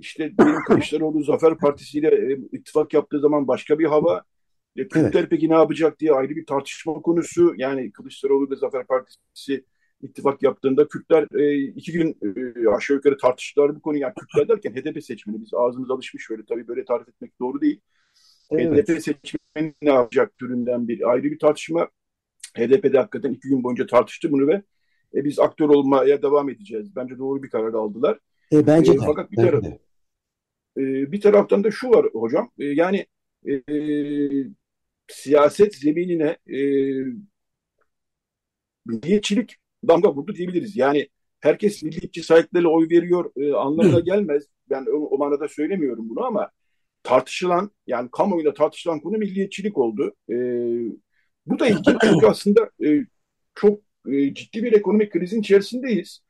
işte benim Kılıçdaroğlu Zafer Partisi ile e, ittifak yaptığı zaman başka bir hava. E, Kürtler evet. peki ne yapacak diye ayrı bir tartışma konusu. Yani Kılıçdaroğlu ve Zafer Partisi ittifak yaptığında Kürtler e, iki gün e, aşağı yukarı tartıştılar bu konuyu. Yani Kürtler derken HDP seçmeni. Biz ağzımız alışmış böyle tabii böyle tarif etmek doğru değil. Evet. HDP seçmeni ne yapacak türünden bir ayrı bir tartışma. HDP'de hakikaten iki gün boyunca tartıştı bunu ve e, biz aktör olmaya devam edeceğiz. Bence doğru bir karar aldılar.
E, bence e,
Fakat bir, taraf, e, bir taraftan da şu var hocam. E, yani e, siyaset zeminine e, milliyetçilik damga vurdu diyebiliriz. Yani herkes milliyetçi sahiplerle oy veriyor e, anlamına gelmez. Ben o, o manada söylemiyorum bunu ama tartışılan yani kamuoyunda tartışılan konu milliyetçilik oldu. E, bu da ilginç çünkü aslında e, çok e, ciddi bir ekonomik krizin içerisindeyiz.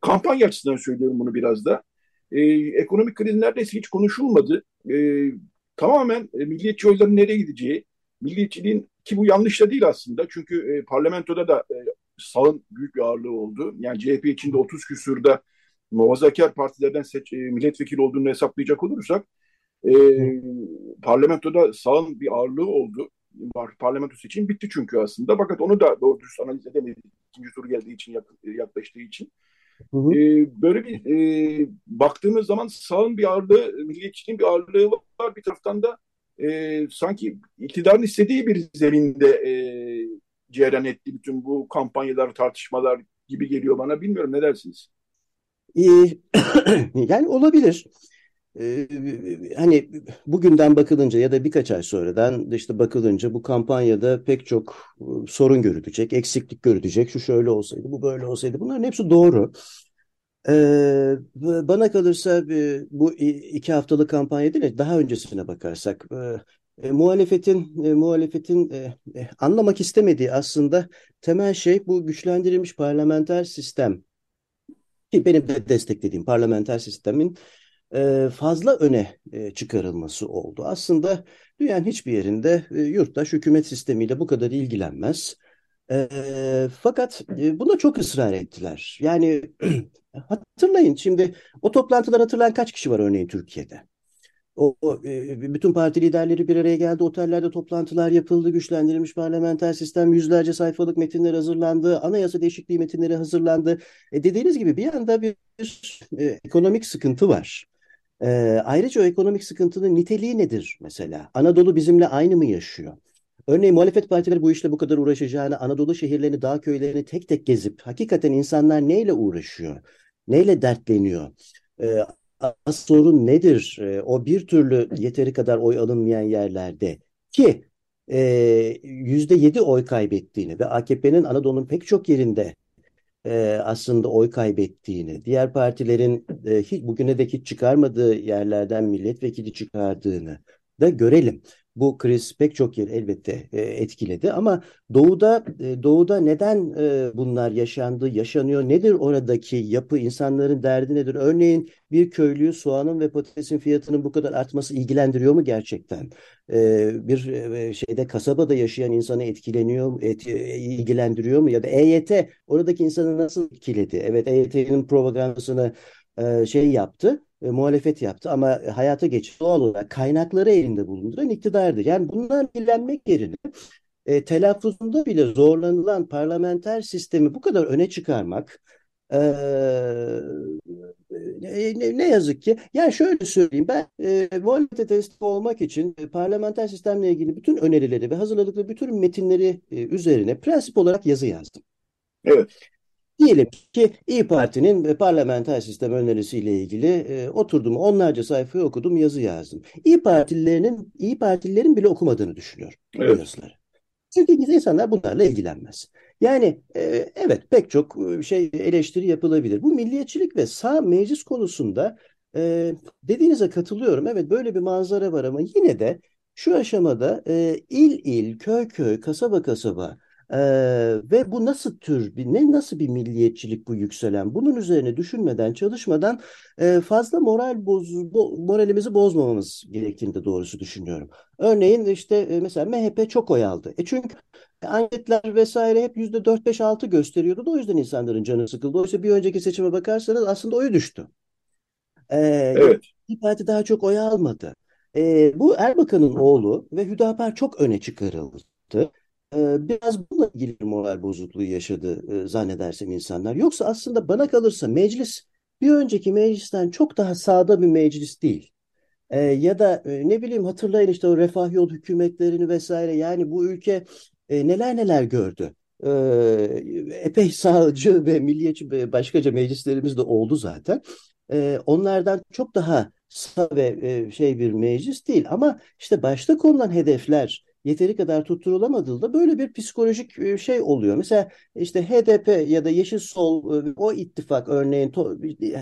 Kampanya açısından söylüyorum bunu biraz da. E, ekonomik kriz neredeyse hiç konuşulmadı. E, tamamen e, milliyetçi oyların nereye gideceği, milliyetçiliğin ki bu yanlış da değil aslında. Çünkü e, parlamentoda da e, sağın büyük bir ağırlığı oldu. Yani CHP içinde 30 küsürde muhafazakar partilerden seç, e, milletvekili olduğunu hesaplayacak olursak e, parlamentoda sağın bir ağırlığı oldu. Parlamento seçim bitti çünkü aslında. Fakat onu da doğru dürüst analiz edemedik. İkinci tur geldiği için, yaklaştığı için. Hı hı. E, böyle bir e, baktığımız zaman sağın bir ağırlığı, milliyetçiliğin bir ağırlığı var. Bir taraftan da e, sanki iktidarın istediği bir zeminde e, cereyan etti bütün bu kampanyalar, tartışmalar gibi geliyor bana. Bilmiyorum ne dersiniz?
Ee, yani olabilir. Ee, hani bugünden bakılınca ya da birkaç ay sonradan işte bakılınca bu kampanyada pek çok e, sorun görülecek, eksiklik görülecek. Şu şöyle olsaydı, bu böyle olsaydı. Bunların hepsi doğru. Ee, bana kalırsa bu iki haftalık kampanya değil de daha öncesine bakarsak e, e, muhalefetin e, muhalefetin e, e, anlamak istemediği aslında temel şey bu güçlendirilmiş parlamenter sistem ki benim de desteklediğim parlamenter sistemin fazla öne çıkarılması oldu. Aslında dünyanın hiçbir yerinde yurttaş hükümet sistemiyle bu kadar ilgilenmez. Fakat e, buna çok ısrar ettiler. Yani hatırlayın şimdi o toplantılar hatırlayan kaç kişi var örneğin Türkiye'de? O, o bütün parti liderleri bir araya geldi, otellerde toplantılar yapıldı, güçlendirilmiş parlamenter sistem, yüzlerce sayfalık metinler hazırlandı, anayasa değişikliği metinleri hazırlandı. E, dediğiniz gibi bir yanda bir, bir e, ekonomik sıkıntı var. E, ayrıca o ekonomik sıkıntının niteliği nedir mesela? Anadolu bizimle aynı mı yaşıyor? Örneğin muhalefet partileri bu işle bu kadar uğraşacağını, Anadolu şehirlerini, dağ köylerini tek tek gezip hakikaten insanlar neyle uğraşıyor, neyle dertleniyor? E, asıl sorun nedir? E, o bir türlü yeteri kadar oy alınmayan yerlerde ki yüzde yedi oy kaybettiğini ve AKP'nin Anadolu'nun pek çok yerinde e, aslında oy kaybettiğini, diğer partilerin e, hiç bugüne dek hiç çıkarmadığı yerlerden milletvekili çıkardığını da görelim. Bu kriz pek çok yer elbette e, etkiledi ama doğuda e, doğuda neden e, bunlar yaşandı, yaşanıyor? Nedir oradaki yapı, insanların derdi nedir? Örneğin bir köylüyü soğanın ve patatesin fiyatının bu kadar artması ilgilendiriyor mu gerçekten? bir şeyde kasabada yaşayan insanı etkileniyor, et, ilgilendiriyor mu? Ya da EYT oradaki insanı nasıl etkiledi? Evet EYT'nin propagandasını şey yaptı e, muhalefet yaptı ama hayata geçti doğal olarak kaynakları elinde bulunduran iktidardı. Yani bunlar ilgilenmek yerine e, telaffuzunda bile zorlanılan parlamenter sistemi bu kadar öne çıkarmak e, ne, ne yazık ki yani şöyle söyleyeyim ben e, muhalefete destek olmak için e, parlamenter sistemle ilgili bütün önerileri ve hazırladıkları bütün metinleri e, üzerine prensip olarak yazı yazdım.
Evet.
Diyelim ki İyi Parti'nin parlamenter sistem önerisiyle ilgili e, oturdum onlarca sayfayı okudum yazı yazdım. İyi Partililerin İyi Partililerin bile okumadığını düşünüyorum evet. bu yazıları. Çünkü insanlar bunlarla ilgilenmez. Yani e, evet pek çok e, şey eleştiri yapılabilir. Bu milliyetçilik ve sağ meclis konusunda e, dediğinize katılıyorum. Evet böyle bir manzara var ama yine de şu aşamada e, il il, köy köy, kasaba kasaba ee, ve bu nasıl tür bir ne nasıl bir milliyetçilik bu yükselen? Bunun üzerine düşünmeden, çalışmadan e, fazla moral boz bo, moralimizi bozmamamız gerektiğini de doğrusu düşünüyorum. Örneğin işte e, mesela MHP çok oy aldı. E çünkü anketler vesaire hep yüzde dört beş altı gösteriyordu da o yüzden insanların canı sıkıldı. Oysa bir önceki seçime bakarsanız aslında oyu düştü. Ee,
evet.
İYİ Parti daha çok oy almadı. Ee, bu Erbakan'ın oğlu ve Hüdapar çok öne çıkarıldı. Ee, biraz bununla ilgili moral bozukluğu yaşadı e, zannedersem insanlar. Yoksa aslında bana kalırsa meclis bir önceki meclisten çok daha sağda bir meclis değil. Ee, ya da e, ne bileyim hatırlayın işte o refah yol hükümetlerini vesaire yani bu ülke e, neler neler gördü. Ee, epey sağcı ve milliyetçi ve başkaca meclislerimiz de oldu zaten. onlardan çok daha sağ ve şey bir meclis değil ama işte başta konulan hedefler yeteri kadar tutturulamadığında böyle bir psikolojik e, şey oluyor. Mesela işte HDP ya da Yeşil Sol e, o ittifak örneğin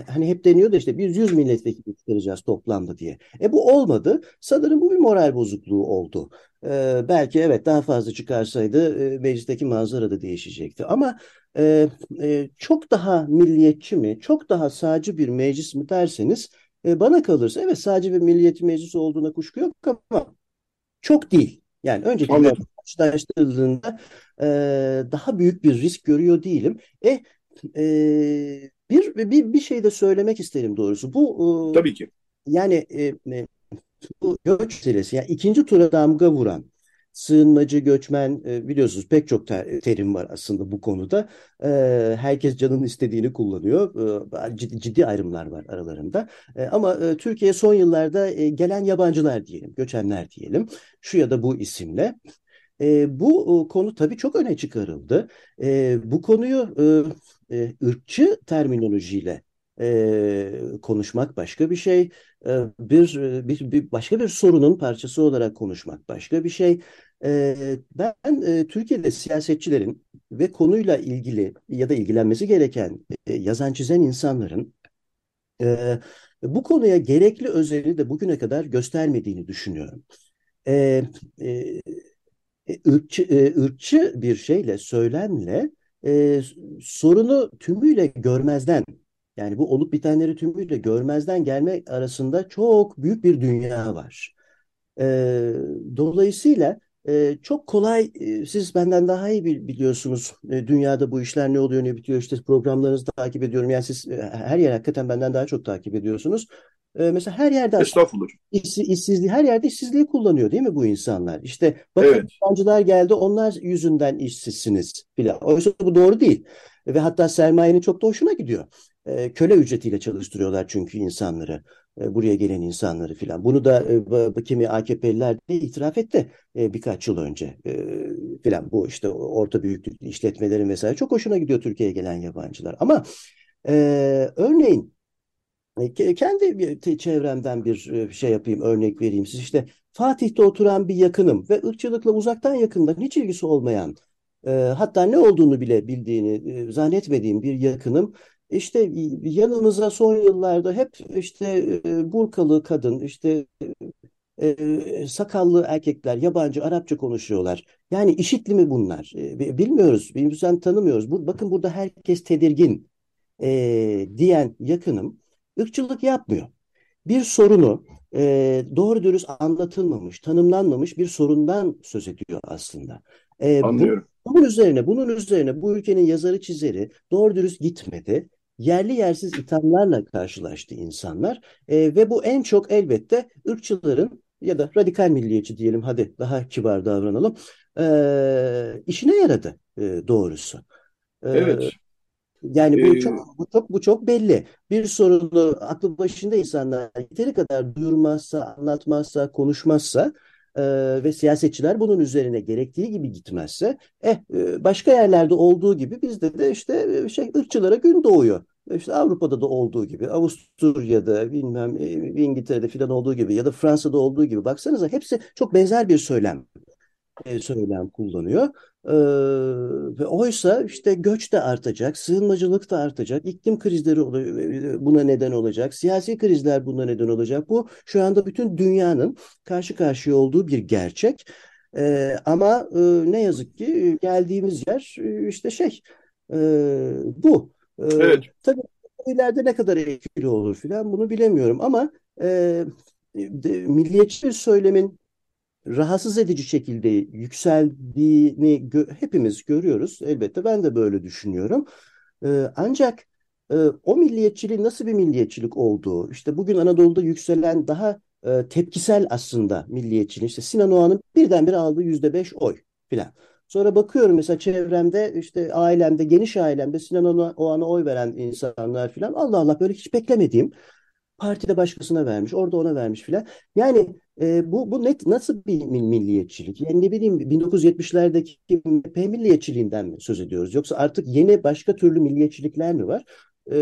hani hep deniyordu işte biz 100 milletvekili çıkaracağız toplamda diye. E bu olmadı. Sanırım bu bir moral bozukluğu oldu. Ee, belki evet daha fazla çıkarsaydı e, meclisteki manzara da değişecekti. Ama e, e, çok daha milliyetçi mi, çok daha sağcı bir meclis mi derseniz e, bana kalırsa evet sadece bir milliyetçi meclis olduğuna kuşku yok ama çok değil. Yani önceki karşılaştırıldığında e, daha büyük bir risk görüyor değilim. E, e bir, bir bir şey de söylemek isterim doğrusu. Bu
e, tabii ki.
Yani e, e bu göç meselesi yani ikinci tura damga vuran sığınmacı, göçmen e, biliyorsunuz pek çok ter, terim var aslında bu konuda. E, herkes canının istediğini kullanıyor. E, ciddi, ciddi ayrımlar var aralarında. Ama Türkiye son yıllarda gelen yabancılar diyelim, göçenler diyelim. Şu ya da bu isimle. E, bu konu tabii çok öne çıkarıldı. E, bu konuyu e, e, ırkçı terminolojiyle e, konuşmak başka bir şey, e, bir, bir, bir başka bir sorunun parçası olarak konuşmak başka bir şey. Ben Türkiye'de siyasetçilerin ve konuyla ilgili ya da ilgilenmesi gereken yazan çizen insanların bu konuya gerekli özeni de bugüne kadar göstermediğini düşünüyorum. E, e, ırkçı, bir şeyle, söylemle sorunu tümüyle görmezden yani bu olup bitenleri tümüyle görmezden gelme arasında çok büyük bir dünya var. E, dolayısıyla çok kolay, e, siz benden daha iyi biliyorsunuz e, dünyada bu işler ne oluyor ne bitiyor işte programlarınızı takip ediyorum. Yani siz e, her yer hakikaten benden daha çok takip ediyorsunuz. Mesela her yerde iş, işsizliği, her yerde işsizliği kullanıyor değil mi bu insanlar? İşte bakın
Evet.
yabancılar geldi onlar yüzünden işsizsiniz filan. Oysa bu doğru değil. Ve hatta sermayenin çok da hoşuna gidiyor. E, köle ücretiyle çalıştırıyorlar çünkü insanları. E, buraya gelen insanları filan. Bunu da e, kimi AKP'liler de itiraf etti e, birkaç yıl önce filan. Bu işte orta büyüklük işletmelerin vesaire çok hoşuna gidiyor Türkiye'ye gelen yabancılar. Ama örneğin kendi çevremden bir şey yapayım, örnek vereyim. Siz işte Fatih'te oturan bir yakınım ve ırkçılıkla uzaktan yakından hiç ilgisi olmayan, hatta ne olduğunu bile bildiğini zannetmediğim bir yakınım. İşte yanımıza son yıllarda hep işte e, burkalı kadın, işte e, sakallı erkekler, yabancı Arapça konuşuyorlar. Yani işitli mi bunlar? E, bilmiyoruz, birbirimizi tanımıyoruz. Bu, bakın burada herkes tedirgin e, diyen yakınım ırkçılık yapmıyor. Bir sorunu e, doğru dürüst anlatılmamış, tanımlanmamış bir sorundan söz ediyor aslında.
E, Anlıyorum.
Bu, bunun üzerine, bunun üzerine bu ülkenin yazarı çizeri doğru dürüst gitmedi. Yerli yersiz ithamlarla karşılaştı insanlar e, ve bu en çok elbette ırkçıların ya da radikal milliyetçi diyelim hadi daha kibar davranalım e, işine yaradı e, doğrusu.
E, evet.
Yani bu ee, çok bu çok bu çok belli. Bir sorunu aklı başında insanlar yeteri kadar duyurmazsa, anlatmazsa, konuşmazsa e, ve siyasetçiler bunun üzerine gerektiği gibi gitmezse, eh e, başka yerlerde olduğu gibi bizde de işte e, şey ırkçılara gün doğuyor. İşte Avrupa'da da olduğu gibi, Avusturya'da, bilmem e, İngiltere'de filan olduğu gibi ya da Fransa'da olduğu gibi baksanıza hepsi çok benzer bir söylem e, söylem kullanıyor. Ee, ve oysa işte göç de artacak, sığınmacılık da artacak, iklim krizleri buna neden olacak, siyasi krizler buna neden olacak. Bu şu anda bütün dünyanın karşı karşıya olduğu bir gerçek. Ee, ama e, ne yazık ki geldiğimiz yer işte şey e, bu.
Ee, evet.
Tabii ileride ne kadar etkili olur filan bunu bilemiyorum ama e, de, milliyetçi bir söylemin rahatsız edici şekilde yükseldiğini gö hepimiz görüyoruz. Elbette ben de böyle düşünüyorum. Ee, ancak e, o milliyetçiliğin nasıl bir milliyetçilik olduğu, işte bugün Anadolu'da yükselen daha e, tepkisel aslında milliyetçiliğin, işte Sinan Oğan'ın birdenbire aldığı yüzde beş oy filan. Sonra bakıyorum mesela çevremde işte ailemde geniş ailemde Sinan Oğan'a oy veren insanlar filan Allah Allah böyle hiç beklemediğim partide başkasına vermiş orada ona vermiş filan. Yani e, bu bu net nasıl bir milliyetçilik? Yani ne bileyim 1970'lerdeki MHP milliyetçiliğinden mi söz ediyoruz? Yoksa artık yeni başka türlü milliyetçilikler mi var? E,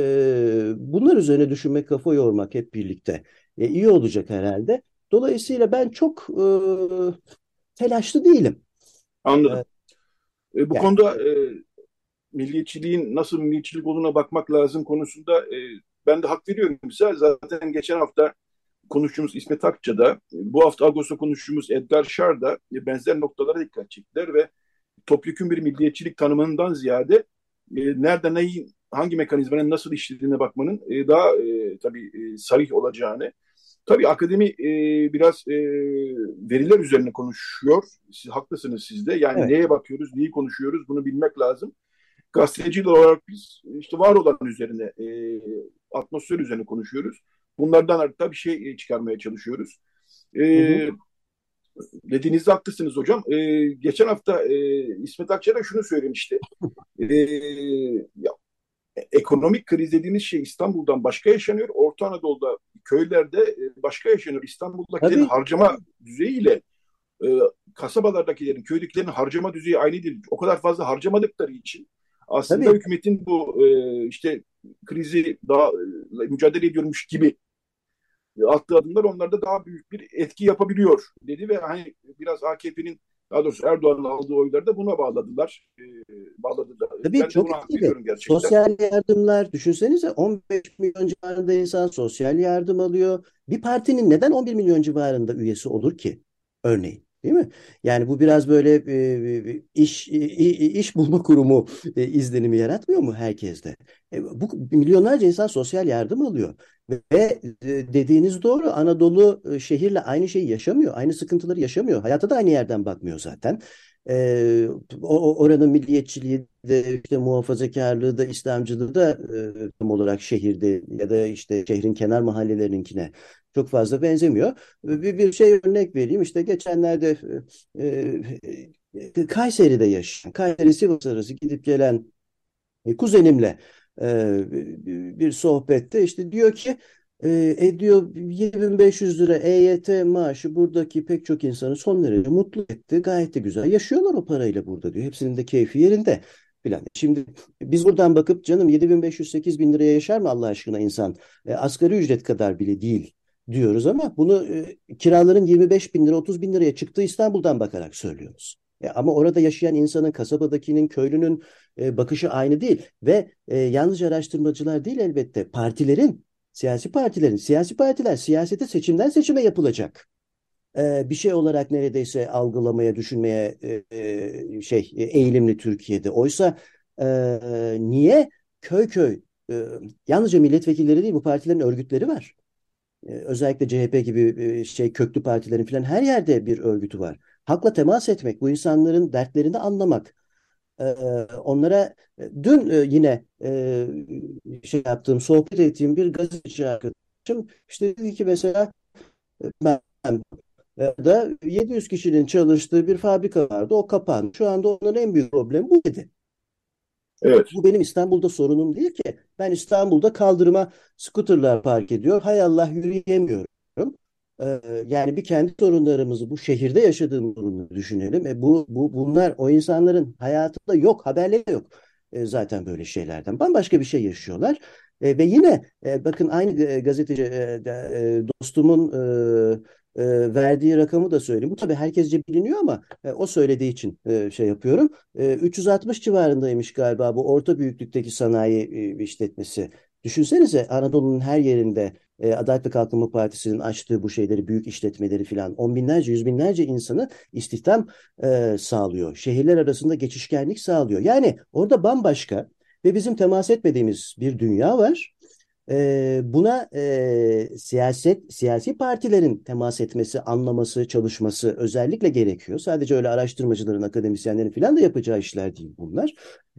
bunlar üzerine düşünmek, kafa yormak hep birlikte e, iyi olacak herhalde. Dolayısıyla ben çok e, telaşlı değilim.
Anladım. E, e bu yani, konuda e, milliyetçiliğin nasıl milliyetçilik olduğuna bakmak lazım konusunda e, ben de hak veriyorum size. Zaten geçen hafta konuştuğumuz İsmet Akça'da, bu hafta Ağustos'ta konuştuğumuz Edgar Şar da benzer noktalara dikkat çektiler ve topyekun bir milliyetçilik tanımından ziyade e, nerede neyin, hangi mekanizmanın nasıl işlediğine bakmanın e, daha e, tabii e, sarih olacağını. Tabii akademi e, biraz e, veriler üzerine konuşuyor. Siz haklısınız siz de. Yani evet. neye bakıyoruz, neyi konuşuyoruz bunu bilmek lazım. Gazeteciler olarak biz işte var olan üzerine, e, atmosfer üzerine konuşuyoruz. Bunlardan da bir şey e, çıkarmaya çalışıyoruz. Ee, Dediğinizde haklısınız hocam. Ee, geçen hafta e, İsmet Akçay'a şunu söylemişti. Ee, ya, ekonomik kriz dediğiniz şey İstanbul'dan başka yaşanıyor. Orta Anadolu'da köylerde e, başka yaşanıyor. İstanbul'daki harcama düzeyiyle e, kasabalardakilerin, köydekilerin harcama düzeyi aynı değil. O kadar fazla harcamadıkları için aslında
Tabii.
hükümetin bu e, işte krizi daha e, mücadele ediyormuş gibi attığı adımlar onlarda daha büyük bir etki yapabiliyor dedi ve hani biraz AKP'nin daha doğrusu Erdoğan'ın aldığı oyları da buna bağladılar. E, bağladılar.
Tabii
ben
çok etkili. Sosyal yardımlar düşünsenize 15 milyon civarında insan sosyal yardım alıyor. Bir partinin neden 11 milyon civarında üyesi olur ki? Örneğin. Değil mi? Yani bu biraz böyle e, iş i- i- iş bulma kurumu e, izlenimi yaratmıyor mu herkeste? E, bu milyonlarca insan sosyal yardım alıyor ve e, dediğiniz doğru Anadolu e, şehirle aynı şeyi yaşamıyor, aynı sıkıntıları yaşamıyor. Hayata da aynı yerden bakmıyor zaten. E, o, oranın milliyetçiliği de işte muhafazakarlığı da İslamcılığı da e, tam olarak şehirde ya da işte şehrin kenar mahallelerininkine çok fazla benzemiyor. Bir, bir şey örnek vereyim. İşte geçenlerde e, Kayseri'de yaşayan, Kayseri Sivas arası gidip gelen e, kuzenimle e, bir sohbette işte diyor ki e, e diyor 7500 lira EYT maaşı buradaki pek çok insanı son derece mutlu etti. Gayet de güzel yaşıyorlar o parayla burada diyor. Hepsinin de keyfi yerinde filan. Şimdi biz buradan bakıp canım 7500-8000 liraya yaşar mı Allah aşkına insan? E, asgari ücret kadar bile değil diyoruz ama bunu e, kiraların 25 bin lira 30 bin liraya çıktığı İstanbul'dan bakarak söylüyoruz. E, ama orada yaşayan insanın, kasabadakinin, köylünün e, bakışı aynı değil ve e, yalnızca araştırmacılar değil elbette partilerin, siyasi partilerin, siyasi partiler siyasete seçimden seçime yapılacak e, bir şey olarak neredeyse algılamaya, düşünmeye e, e, şey e, eğilimli Türkiye'de. Oysa niye köy köy yalnızca milletvekilleri değil bu partilerin örgütleri var. Özellikle CHP gibi şey köklü partilerin falan her yerde bir örgütü var. Halkla temas etmek, bu insanların dertlerini anlamak. E, onlara e, dün e, yine e, şey yaptığım, sohbet ettiğim bir gazeteci arkadaşım işte dedi ki mesela ben da 700 kişinin çalıştığı bir fabrika vardı. O kapandı. Şu anda onların en büyük problemi bu dedi.
Evet.
Bu benim İstanbul'da sorunum değil ki. Ben İstanbul'da kaldırıma scooterlar park ediyor. Hay Allah yürüyemiyorum. Ee, yani bir kendi sorunlarımızı bu şehirde yaşadığımız sorunları düşünelim. E bu, bu bunlar o insanların hayatında yok, haberleri yok. E, zaten böyle şeylerden. Bambaşka bir şey yaşıyorlar. E, ve yine e, bakın aynı e, gazeteci e, e, dostumun e, e, verdiği rakamı da söyleyeyim. Bu tabii herkesce biliniyor ama e, o söylediği için e, şey yapıyorum. E, 360 civarındaymış galiba bu orta büyüklükteki sanayi e, işletmesi. Düşünsenize Anadolu'nun her yerinde e, Adalet ve Kalkınma Partisi'nin açtığı bu şeyleri, büyük işletmeleri filan on binlerce, yüz binlerce insanı istihdam e, sağlıyor. Şehirler arasında geçişkenlik sağlıyor. Yani orada bambaşka ve bizim temas etmediğimiz bir dünya var. E, buna e, siyaset, siyasi partilerin temas etmesi, anlaması, çalışması özellikle gerekiyor. Sadece öyle araştırmacıların, akademisyenlerin filan da yapacağı işler değil bunlar.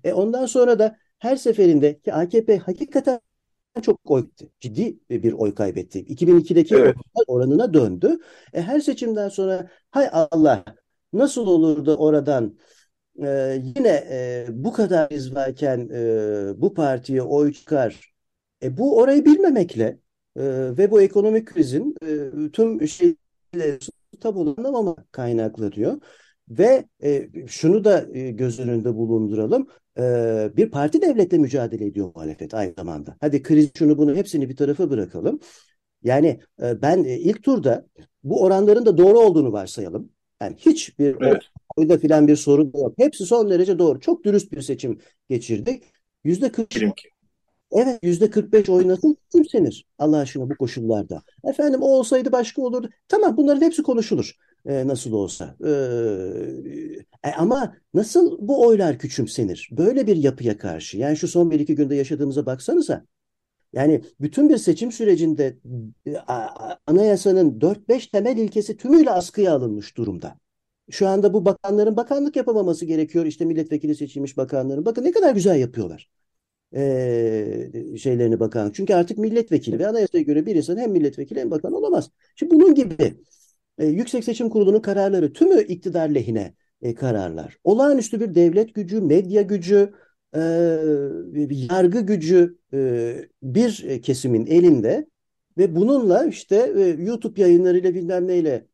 E, ondan sonra da her seferinde ki AKP hakikaten çok oy ciddi bir oy kaybetti. 2002'deki
Evet.
oranına döndü. E, her seçimden sonra hay Allah nasıl olur da oradan e, yine e, bu kadar iz varken e, bu partiye oy çıkar. E, bu orayı bilmemekle e, ve bu ekonomik krizin e, tüm şeyleri tam anlamama kaynaklanıyor. Ve e, şunu da e, göz önünde bulunduralım. E, bir parti devletle mücadele ediyor muhalefet aynı zamanda. Hadi kriz şunu bunu hepsini bir tarafa bırakalım. Yani e, ben e, ilk turda bu oranların da doğru olduğunu varsayalım. Yani hiçbir
Evet.
oyda filan bir sorun yok. Hepsi son derece doğru. Çok dürüst bir seçim geçirdik. Yüzde 40
Diyelim ki.
Evet yüzde 45 oy nasıl kimsenir Allah aşkına bu koşullarda. Efendim o olsaydı başka olurdu. Tamam bunların hepsi konuşulur e, nasıl olsa. E, e, ama nasıl bu oylar küçümsenir? Böyle bir yapıya karşı. Yani şu son bir iki günde yaşadığımıza baksanıza. Yani bütün bir seçim sürecinde e, anayasanın 4-5 temel ilkesi tümüyle askıya alınmış durumda. Şu anda bu bakanların bakanlık yapamaması gerekiyor. İşte milletvekili seçilmiş bakanların. Bakın ne kadar güzel yapıyorlar e, şeylerini bakan. Çünkü artık milletvekili ve anayasaya göre bir insan hem milletvekili hem bakan olamaz. Şimdi bunun gibi e, Yüksek Seçim Kurulu'nun kararları tümü iktidar lehine e, kararlar. Olağanüstü bir devlet gücü, medya gücü, e, yargı gücü e, bir e, kesimin elinde ve bununla işte e, YouTube yayınlarıyla bilmem neyle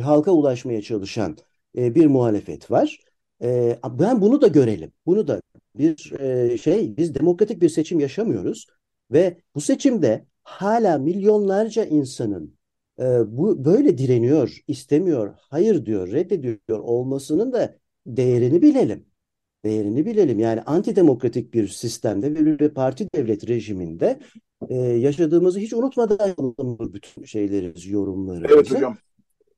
halka ulaşmaya çalışan e, bir muhalefet var. E, ben bunu da görelim. Bunu da bir e, şey biz demokratik bir seçim yaşamıyoruz ve bu seçimde hala milyonlarca insanın e, bu böyle direniyor, istemiyor, hayır diyor, reddediyor olmasının da değerini bilelim. Değerini bilelim. Yani antidemokratik bir sistemde ve bir parti devlet rejiminde e, yaşadığımızı hiç unutmadan bütün şeylerimizi, yorumlarımızı.
Evet hocam.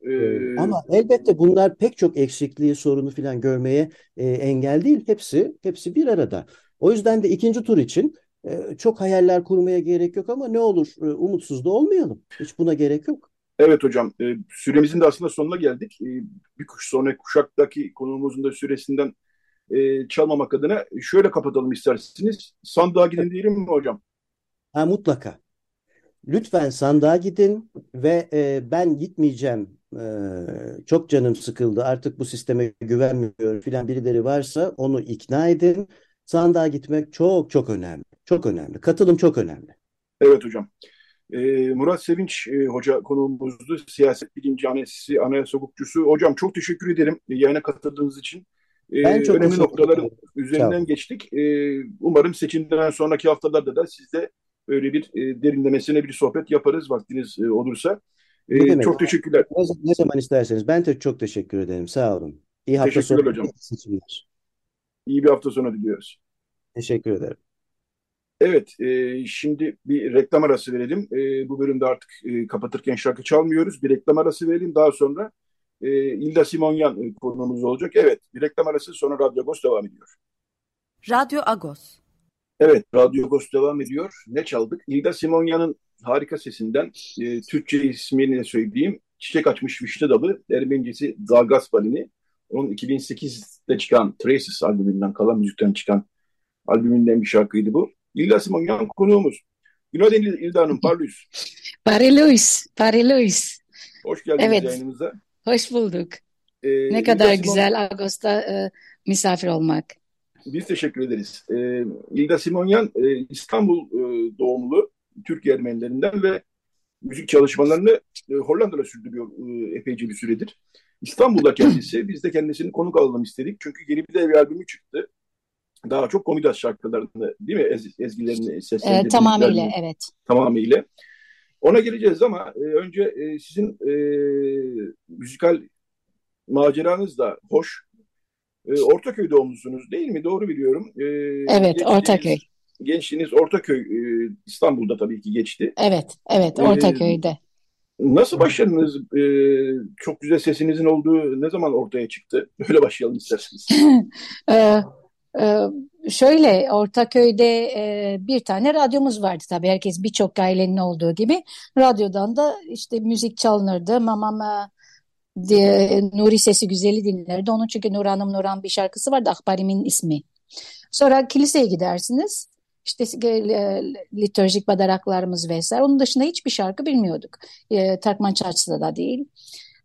Ee, Ama elbette bunlar pek çok eksikliği, sorunu falan görmeye e, engel değil. Hepsi hepsi bir arada. O yüzden de ikinci tur için çok hayaller kurmaya gerek yok ama ne olur e, umutsuz da olmayalım. Hiç buna gerek yok.
Evet hocam, e, süremizin de aslında sonuna geldik. E, bir kuş sonra kuşaktaki konumuzun da süresinden çalmamak adına şöyle kapatalım isterseniz. Sandığa gidin diyelim mi hocam?
Ha, mutlaka. Lütfen sandığa gidin ve e, ben gitmeyeceğim, çok canım sıkıldı, artık bu sisteme güvenmiyorum filan birileri varsa onu ikna edin. Sandığa gitmek çok çok önemli. Çok önemli. Katılım çok önemli.
Evet hocam. Ee, Murat Sevinç e, hoca konuğumuzdu. Siyaset bilimci anayasası, anayasa hukukçusu. Hocam çok teşekkür ederim yayına katıldığınız için. Ee,
Ben çok
önemli noktaların üzerinden geçtik. Ee, umarım seçimden sonraki haftalarda da sizde böyle bir e, derinlemesine bir sohbet yaparız vaktiniz e, olursa.
Ne demek?
çok teşekkürler.
Ne, ne zaman isterseniz. Ben de çok teşekkür ederim. Sağ olun. İyi hafta sonu.
hocam.
iyi seçimler.
İyi bir hafta sonu diliyoruz.
Teşekkür ederim.
Evet, e, şimdi bir reklam arası verelim. E, bu bölümde artık e, kapatırken şarkı çalmıyoruz. Bir reklam arası verelim. Daha sonra e, İlda Simonyan e, konuğumuz olacak. Evet, bir reklam arası sonra Radyo Agos devam ediyor.
Radyo Agos.
Evet, Radyo Agos devam ediyor. Ne çaldık? İlda Simonyan'ın harika sesinden e, Türkçe ismini söyleyeyim. Çiçek açmış vişne dalı, Ermenicesi Zagas Balini. Onun 2008'de çıkan Traces albümünden kalan müzikten çıkan albümünden bir şarkıydı bu. İlda Simonyan konuğumuz. Günaydın İl- İlda Hanım,
Luis, Pari Luis.
Hoş geldiniz
Evet.
yayınımıza.
Hoş bulduk.
Ee,
Ne kadar
Simon-
güzel Ağustos'ta e, misafir olmak.
Biz teşekkür ederiz. Ee, İlda Simonyan e, İstanbul e, doğumlu Türk Ermenilerinden ve müzik çalışmalarını e, Hollanda'da sürdürüyor e, epeyce bir süredir. İstanbul'da kendisi. Biz de kendisini konuk alalım istedik. Çünkü yeni bir de bir albümü çıktı. Daha çok Komitas şarkılarını değil mi? Ez, ezgilerini
E,
seslendirdiği
tamamıyla evet.
tamamıyla. Ona geleceğiz ama e, önce e, sizin e, müzikal maceranız da hoş. E, Ortaköy doğumlusunuz değil mi? Doğru biliyorum. E,
Evet,
gençliğiniz-
Ortaköy.
Gençliğiniz Ortaköy, e, İstanbul'da tabii ki geçti.
Evet, evet
Ee,
Ortaköy'de.
Nasıl başladınız? E, çok güzel sesinizin olduğu ne zaman ortaya çıktı? Öyle başlayalım isterseniz.
E, e, şöyle Ortaköy'de e, bir tane radyomuz vardı tabii herkes birçok ailenin olduğu gibi. Radyodan da işte müzik çalınırdı. Mamam e, diye, Nuri Sesi Güzeli dinlerdi. Onun çünkü Nur Hanım Nurhan bir şarkısı vardı Akbarim'in ismi. Sonra kiliseye gidersiniz. İşte e, liturjik badaraklarımız vesaire. Onun dışında hiçbir şarkı bilmiyorduk. E, Tarkman Çarşı'da da değil.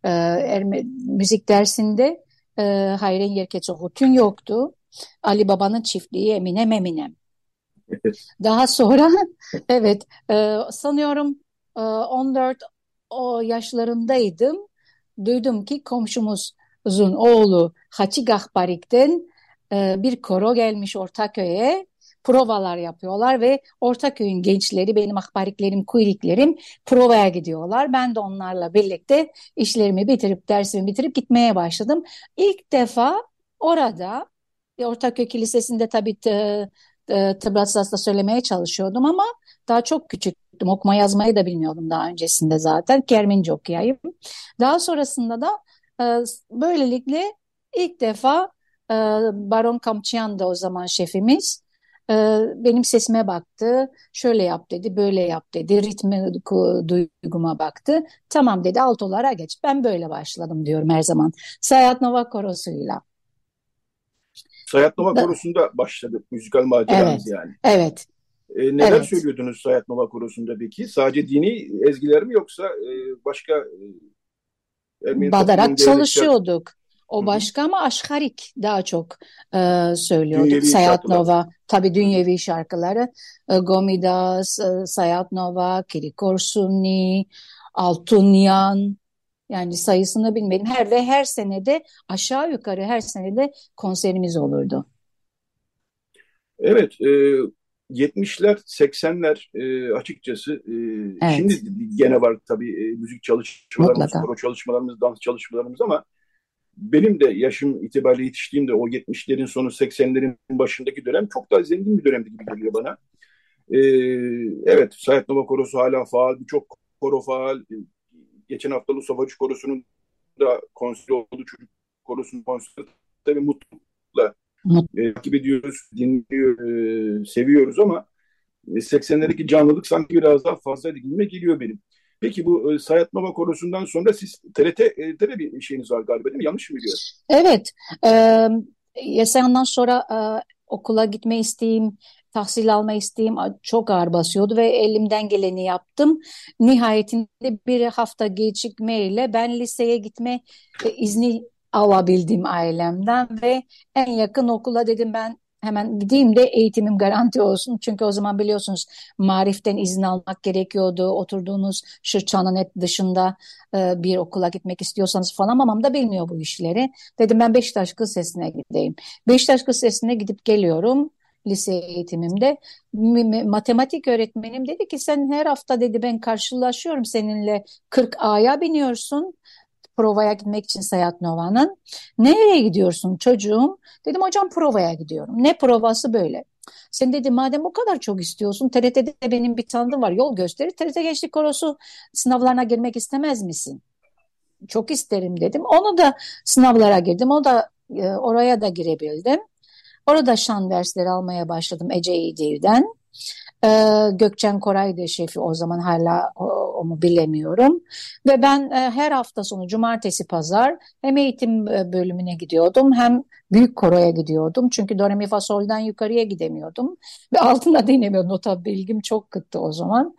E, Erme- müzik dersinde e, Hayren Yerkeço Hutun yoktu. Ali Baba'nın çiftliği Eminem Eminem. Daha sonra evet e, sanıyorum e, 14 o yaşlarındaydım. Duydum ki komşumuzun oğlu Hacı Gahbarik'ten e, bir koro gelmiş Ortaköy'e provalar yapıyorlar ve Ortaköy'ün gençleri benim akbariklerim, kuyriklerim provaya gidiyorlar. Ben de onlarla birlikte işlerimi bitirip dersimi bitirip gitmeye başladım. İlk defa orada Ortaköy Kilisesi'nde tabii t- Tıbratsas'ta söylemeye çalışıyordum ama daha çok küçüktüm. Okuma yazmayı da bilmiyordum daha öncesinde zaten. Kermince okuyayım. Daha sonrasında da e, böylelikle ilk defa e, Baron Kamçıyan da o zaman şefimiz e, benim sesime baktı. Şöyle yap dedi, böyle yap dedi. Ritmi, duyguma baktı. Tamam dedi, altolara geç. Ben böyle başladım diyorum her zaman. Sayat Nova Korosu'yla.
Sayat Nova
Da-
Korosu'nda başladı müzikal maceranız
Evet.
yani.
Evet.
E, neler
Evet.
söylüyordunuz Sayat Nova Korosu'nda peki? Sadece dini ezgiler mi yoksa e, başka e, Ermeni
Badarak çalışıyorduk. O
hı.
başka ama aşkarik daha çok e, söylüyorduk.
dünyevi
Sayat
şarkılar?
Tabii dünyevi şarkıları. E, Gomidas, e, Sayat Nova, Kiri Korsuni, Altunyan, Yani sayısını bilmedim. Her ve her senede aşağı yukarı her senede konserimiz olurdu.
Evet, e, 70'ler, 80'ler e, açıkçası e,
Evet.
şimdi gene var tabii e, müzik çalışmalarımız,
Mutlaka.
koro çalışmalarımız, dans çalışmalarımız ama benim de yaşım itibariyle yetiştiğim de o 70'lerin sonu 80'lerin başındaki dönem çok daha zengin bir dönemdi gibi geliyor bana. E, evet, Sayat Nova Korosu hala faal, birçok koro faal. E, Geçen hafta Lus Havacı Korosu'nun da konseri oldu, çocuk korosunun konseri. Tabii mutlulukla
Mut-
e, takip ediyoruz, dinliyor, e, seviyoruz ama e, 80'lerdeki canlılık sanki biraz daha fazlaydı gibime geliyor benim. Peki bu e, Sayat Nova Korosu'ndan sonra siz TRT, e, TRT bir şeyiniz var galiba değil mi? Yanlış mı biliyorum?
Evet, e, yasandan sonra e, okula gitme isteğim, tahsil alma isteğim çok ağır basıyordu ve elimden geleni yaptım. Nihayetinde bir hafta gecikmeyle ben liseye gitme e, izni alabildim ailemden ve en yakın okula dedim ben hemen gideyim de eğitimim garanti olsun. Çünkü o zaman biliyorsunuz mariften izin almak gerekiyordu. Oturduğunuz Şırçan'ın hep dışında e, bir okula gitmek istiyorsanız falan mamam da bilmiyor bu işleri. Dedim ben Beşiktaş Kız Lisesi'ne gideyim. Beşiktaş Kız Lisesi'ne gidip geliyorum lise eğitimimde. Matematik öğretmenim dedi ki sen her hafta dedi ben karşılaşıyorum seninle 40 A'ya biniyorsun provaya gitmek için Sayat Nova'nın. Nereye gidiyorsun çocuğum? Dedim hocam provaya gidiyorum. Ne provası böyle? Sen dedi madem o kadar çok istiyorsun TRT'de benim bir tanıdığım var yol gösterir. TRT Gençlik Korosu sınavlarına girmek istemez misin? Çok isterim dedim. Onu da sınavlara girdim. O da e, oraya da girebildim. Orada şan dersleri almaya başladım Ece İdil'den. Ee, Gökçen Koray da şefi o zaman hala o, o mu bilemiyorum. Ve ben e, her hafta sonu cumartesi pazar hem eğitim e, bölümüne gidiyordum hem büyük koroya gidiyordum. Çünkü do re yukarıya gidemiyordum. Ve altına da inemiyordum. Nota bilgim çok kıttı o zaman.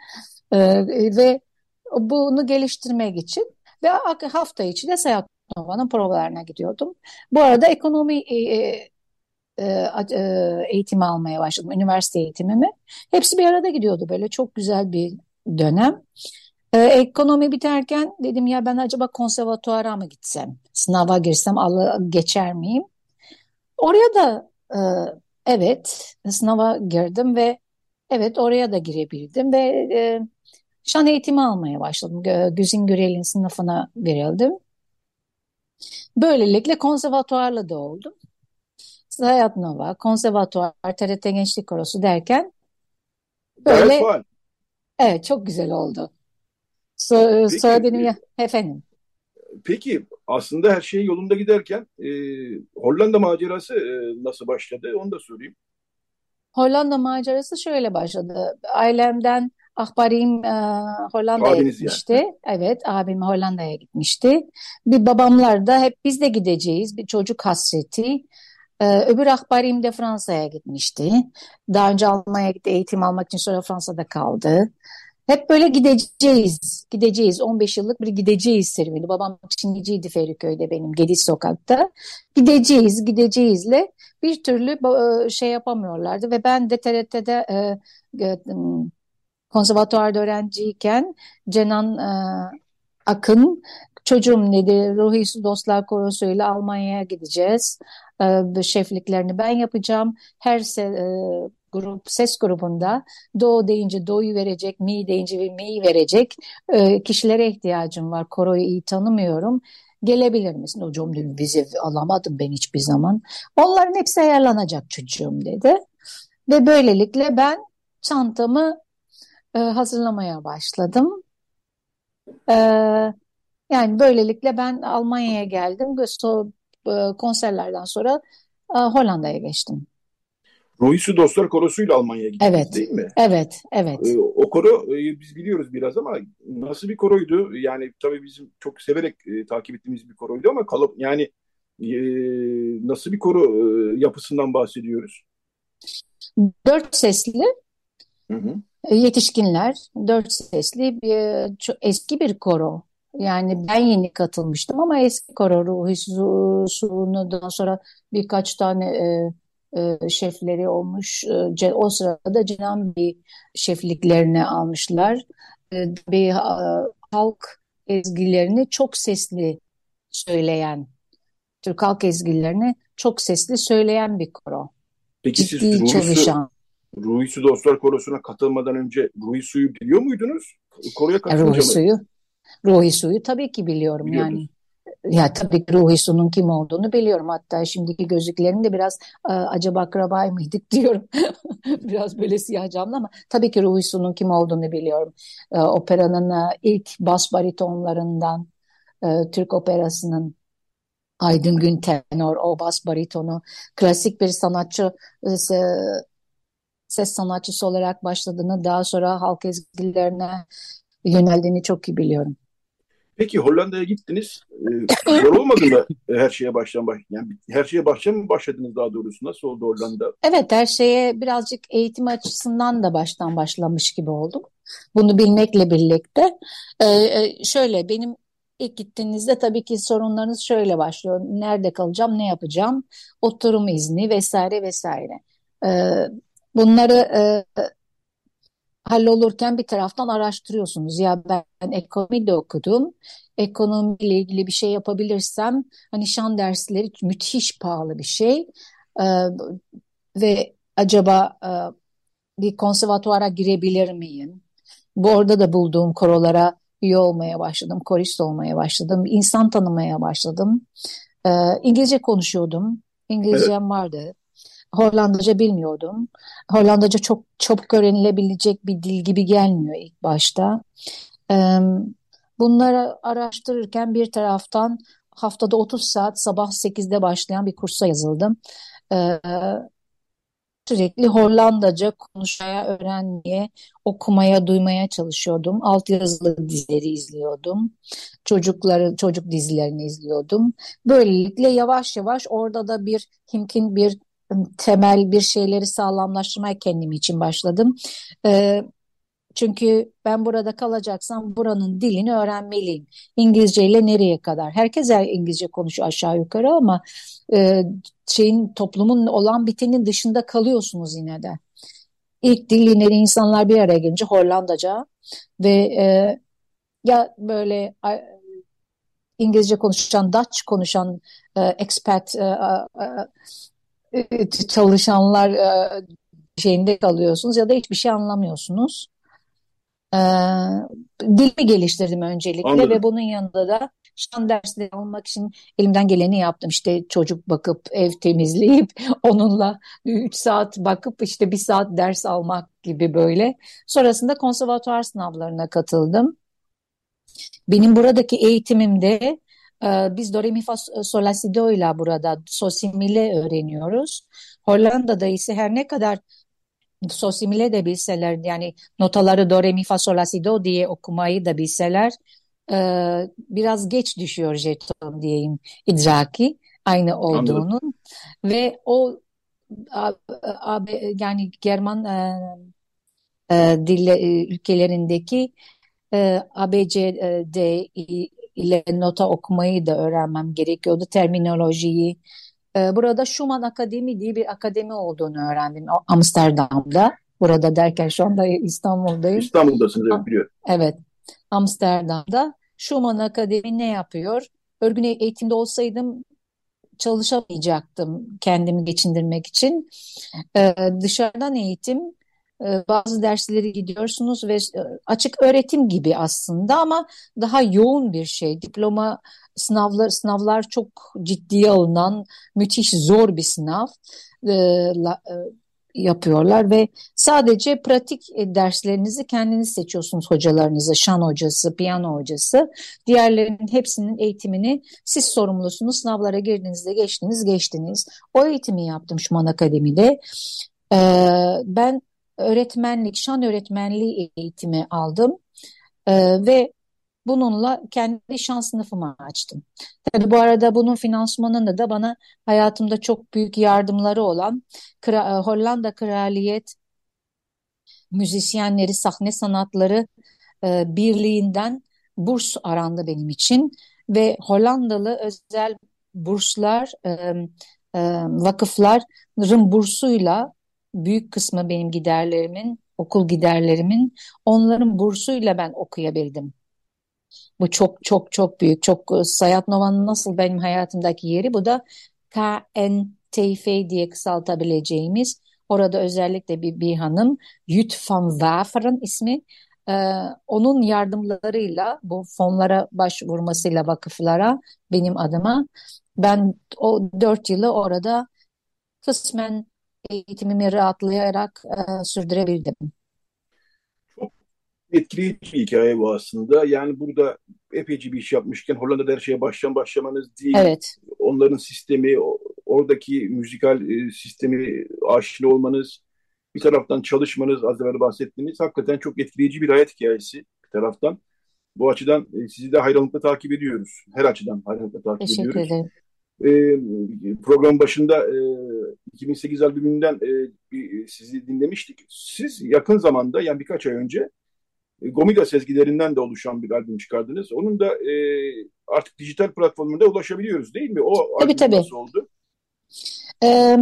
Ee, ve bunu geliştirmek için ve hafta içi de Seyahat Nova'nın provalarına gidiyordum. Bu arada ekonomi e, e, e, e, eğitimi almaya başladım. Üniversite eğitimimi. Hepsi bir arada gidiyordu böyle. Çok güzel bir dönem. E, ekonomi biterken dedim ya ben acaba konservatuara mı gitsem? Sınava girsem Allah, geçer miyim? Oraya da e, evet sınava girdim ve evet oraya da girebildim ve e, şan eğitimi almaya başladım. Güzin Gürel'in sınıfına verildim. Böylelikle konservatuarla da oldum. Hayat Nova, konservatuar, TRT Gençlik Korosu derken böyle
faal.
evet çok güzel oldu. So,
Peki,
sonra dedim
e,
ya efendim.
Peki aslında her şey yolunda giderken e, Hollanda macerası e, nasıl başladı onu da sorayım.
Hollanda macerası şöyle başladı. Ailemden ahbarim e, Hollanda'ya
Abiniz yani.
gitmişti. Evet, abim Hollanda'ya gitmişti. Bir babamlar da hep biz de gideceğiz. Bir çocuk hasreti. Ee, öbür ahbarim de Fransa'ya gitmişti. Daha önce Almanya'ya gitti eğitim almak için sonra Fransa'da kaldı. Hep böyle gideceğiz, gideceğiz. 15 yıllık bir gideceğiz serüveni. Babam Çingiciydi Feriköy'de benim, Gediz Sokak'ta. Gideceğiz, gideceğizle bir türlü e, şey yapamıyorlardı. Ve ben de TRT'de e, e, konservatuvarda öğrenciyken Cenan Akın çocuğum dedi Ruhi Dostlar Korosu'yla Almanya'ya gideceğiz. E, şefliklerini ben yapacağım. Her se, e, grup ses grubunda do deyince do'yu verecek, mi deyince mi'yi verecek e, kişilere ihtiyacım var. Koroyu iyi tanımıyorum. Gelebilir misin? Hocam dedim vize alamadım ben hiçbir zaman. Onların hepsi ayarlanacak çocuğum dedi. Ve böylelikle ben çantamı e, hazırlamaya başladım. E, yani böylelikle ben Almanya'ya geldim so, e, konserlerden sonra e, Hollanda'ya geçtim.
Ruhi Dostlar Korosu'yla Almanya'ya gittiniz
Evet,
değil mi?
evet, evet.
E, o koro biz biliyoruz biraz ama nasıl bir koroydu? Yani tabii bizim çok severek e, takip ettiğimiz bir koroydu ama kalıp yani e, nasıl bir koro e, yapısından bahsediyoruz?
Dört sesli
Hı hı.
yetişkinler, dört sesli bir, eski bir koro. Yani ben yeni katılmıştım ama eski koro Ruhi Su- Su'ndan sonra birkaç tane e, e, şefleri olmuş. E, o sırada Cenan Bey şefliklerini almışlar. E, bir e, halk ezgilerini çok sesli söyleyen, Türk halk ezgilerini çok sesli söyleyen bir koro.
Peki siz
Ciddi
Ruhi Su,
çalışan.
Ruhi Su Dostlar Korosu'na katılmadan önce Ruhi Su'yu biliyor muydunuz? Koroya
E,
katılınca
Ruhi? Su'yu, Ruhi Su'yu tabii ki biliyorum
Biliyordunuz.
yani. Ya tabii ki Ruhi Su'nun kim olduğunu biliyorum. Hatta şimdiki gözlüklerinde biraz e, acaba akrabay mıydık diyorum. Biraz böyle siyah camlı ama tabii ki Ruhi Su'nun kim olduğunu biliyorum. E, operanın e, ilk bas baritonlarından Türk operasının Aydın Güntenor, o bas baritonu, klasik bir sanatçı, se- ses sanatçısı olarak başladığını, daha sonra halk ezgilerine yöneldiğini çok iyi biliyorum.
Peki Hollanda'ya gittiniz. Ee, zor olmadı mı her şeye baştan baş yani her şeye baştan mı başladınız daha doğrusu? Nasıl oldu Hollanda?
Evet, her şeye birazcık eğitim açısından da baştan başlamış gibi oldum. Bunu bilmekle birlikte. Ee, e, şöyle, benim ilk gittiğinizde tabii ki sorunlarınız şöyle başlıyor. Nerede kalacağım, ne yapacağım, oturum izni vesaire vesaire. Ee, bunları e, hallolurken bir taraftan araştırıyorsunuz. Ya ben ekonomi de okudum. Ekonomiyle ilgili bir şey yapabilirsem hani şan dersleri müthiş pahalı bir şey. Ee, ve acaba e, bir konservatuara girebilir miyim? Bu orada da bulduğum korolara üye olmaya başladım, korist olmaya başladım, insan tanımaya başladım. Ee, İngilizce konuşuyordum, İngilizcem vardı. Hollandaca bilmiyordum. Hollandaca çok çabuk öğrenilebilecek bir dil gibi gelmiyor ilk başta. Bunları araştırırken bir taraftan haftada 30 saat sabah 8'de başlayan bir kursa yazıldım. Sürekli Hollandaca konuşmaya, öğrenmeye, okumaya, duymaya çalışıyordum. Altyazılı dizileri izliyordum. Çocukları, çocuk dizilerini izliyordum. Böylelikle yavaş yavaş orada da bir himkin bir temel bir şeyleri sağlamlaştırmaya kendim için başladım. Ee, çünkü ben burada kalacaksam buranın dilini öğrenmeliyim. İngilizce ile nereye kadar? Herkes İngilizce konuşuyor aşağı yukarı ama e, şeyin toplumun olan bitenin dışında kalıyorsunuz yine de. İlk dilleri insanlar bir araya gelince Hollandaca ve e, ya böyle İngilizce konuşan, Dutch konuşan e, expat e, e, çalışanlar e, şeyinde kalıyorsunuz ya da hiçbir şey anlamıyorsunuz. Ee, dilimi geliştirdim öncelikle
Anladım.
ve bunun yanında da şan dersleri almak için elimden geleni yaptım. İşte çocuk bakıp ev temizleyip onunla 3 saat bakıp işte bir saat ders almak gibi böyle. Sonrasında konservatuar sınavlarına katıldım. Benim buradaki eğitimimde biz do re mi fa sol la si do ile burada sosimile öğreniyoruz. Hollanda'da ise her ne kadar sosimile de bilseler yani notaları do re mi fa sol la si do diye okumayı da bilseler e, biraz geç düşüyor jeton diyeyim idraki aynı olduğunun ve o a, a, yani German e, e, dille, e, ülkelerindeki e, ABCD ile nota okumayı da öğrenmem gerekiyordu terminolojiyi. E, burada Schumann Akademi diye bir akademi olduğunu öğrendim Amsterdam'da. Burada derken şu anda İstanbul'dayım.
İstanbul'dasınız evet biliyorum.
Evet, Amsterdam'da. Schumann Akademi ne yapıyor? Örgün eğitimde olsaydım çalışamayacaktım kendimi geçindirmek için. Ee, dışarıdan eğitim, bazı dersleri gidiyorsunuz ve e, açık öğretim gibi aslında ama daha yoğun bir şey. Diploma sınavlar sınavlar çok ciddiye alınan müthiş zor bir sınav. Ee, la- e, yapıyorlar ve sadece pratik e, derslerinizi kendiniz seçiyorsunuz hocalarınızı, şan hocası, piyano hocası. Diğerlerinin hepsinin eğitimini siz sorumlusunuz. Sınavlara girdiğinizde geçtiniz, geçtiniz. O eğitimi yaptım Şuman Akademi'de. Ee, ben öğretmenlik, şan öğretmenliği eğitimi aldım Ee, ve bununla kendi şan sınıfımı açtım. Tabii bu arada bunun finansmanında da bana hayatımda çok büyük yardımları olan Kra- Hollanda Kraliyet Müzisyenleri Sahne Sanatları e, Birliği'nden burs arandı benim için ve Hollandalı özel burslar, e, e, vakıfların bursuyla büyük kısmı benim giderlerimin, okul giderlerimin onların bursuyla ben okuyabildim. Bu çok çok çok büyük. Çok Sayat Nova'nın nasıl benim hayatımdaki yeri bu da KNTF diye kısaltabileceğimiz orada özellikle bir, bir hanım Jut van Waferen ismi ee, onun yardımlarıyla bu fonlara başvurmasıyla vakıflara benim adıma ben o dört yılı orada kısmen eğitimimi rahatlayarak e, sürdürebildim.
Çok etkileyici bir hikaye bu aslında. Yani burada epeyce bir iş yapmışken Hollanda'da her şeye baştan başlamanız değil.
Evet.
Onların sistemi, oradaki müzikal e, sistemi aşina olmanız, bir taraftan çalışmanız, az evvel bahsettiğiniz hakikaten çok etkileyici bir hayat hikayesi bir taraftan. Bu açıdan e, sizi de hayranlıkla takip ediyoruz. Her açıdan hayranlıkla takip
Teşekkür
ediyoruz.
ederim.
E, program başında e, 2008 albümünden e, bir, sizi dinlemiştik. Siz yakın zamanda yani birkaç ay önce e, Gomida sezgilerinden de oluşan bir albüm çıkardınız. Onun da e, artık dijital platformunda ulaşabiliyoruz değil mi? O
tabii, tabii.
nasıl oldu?
Ee,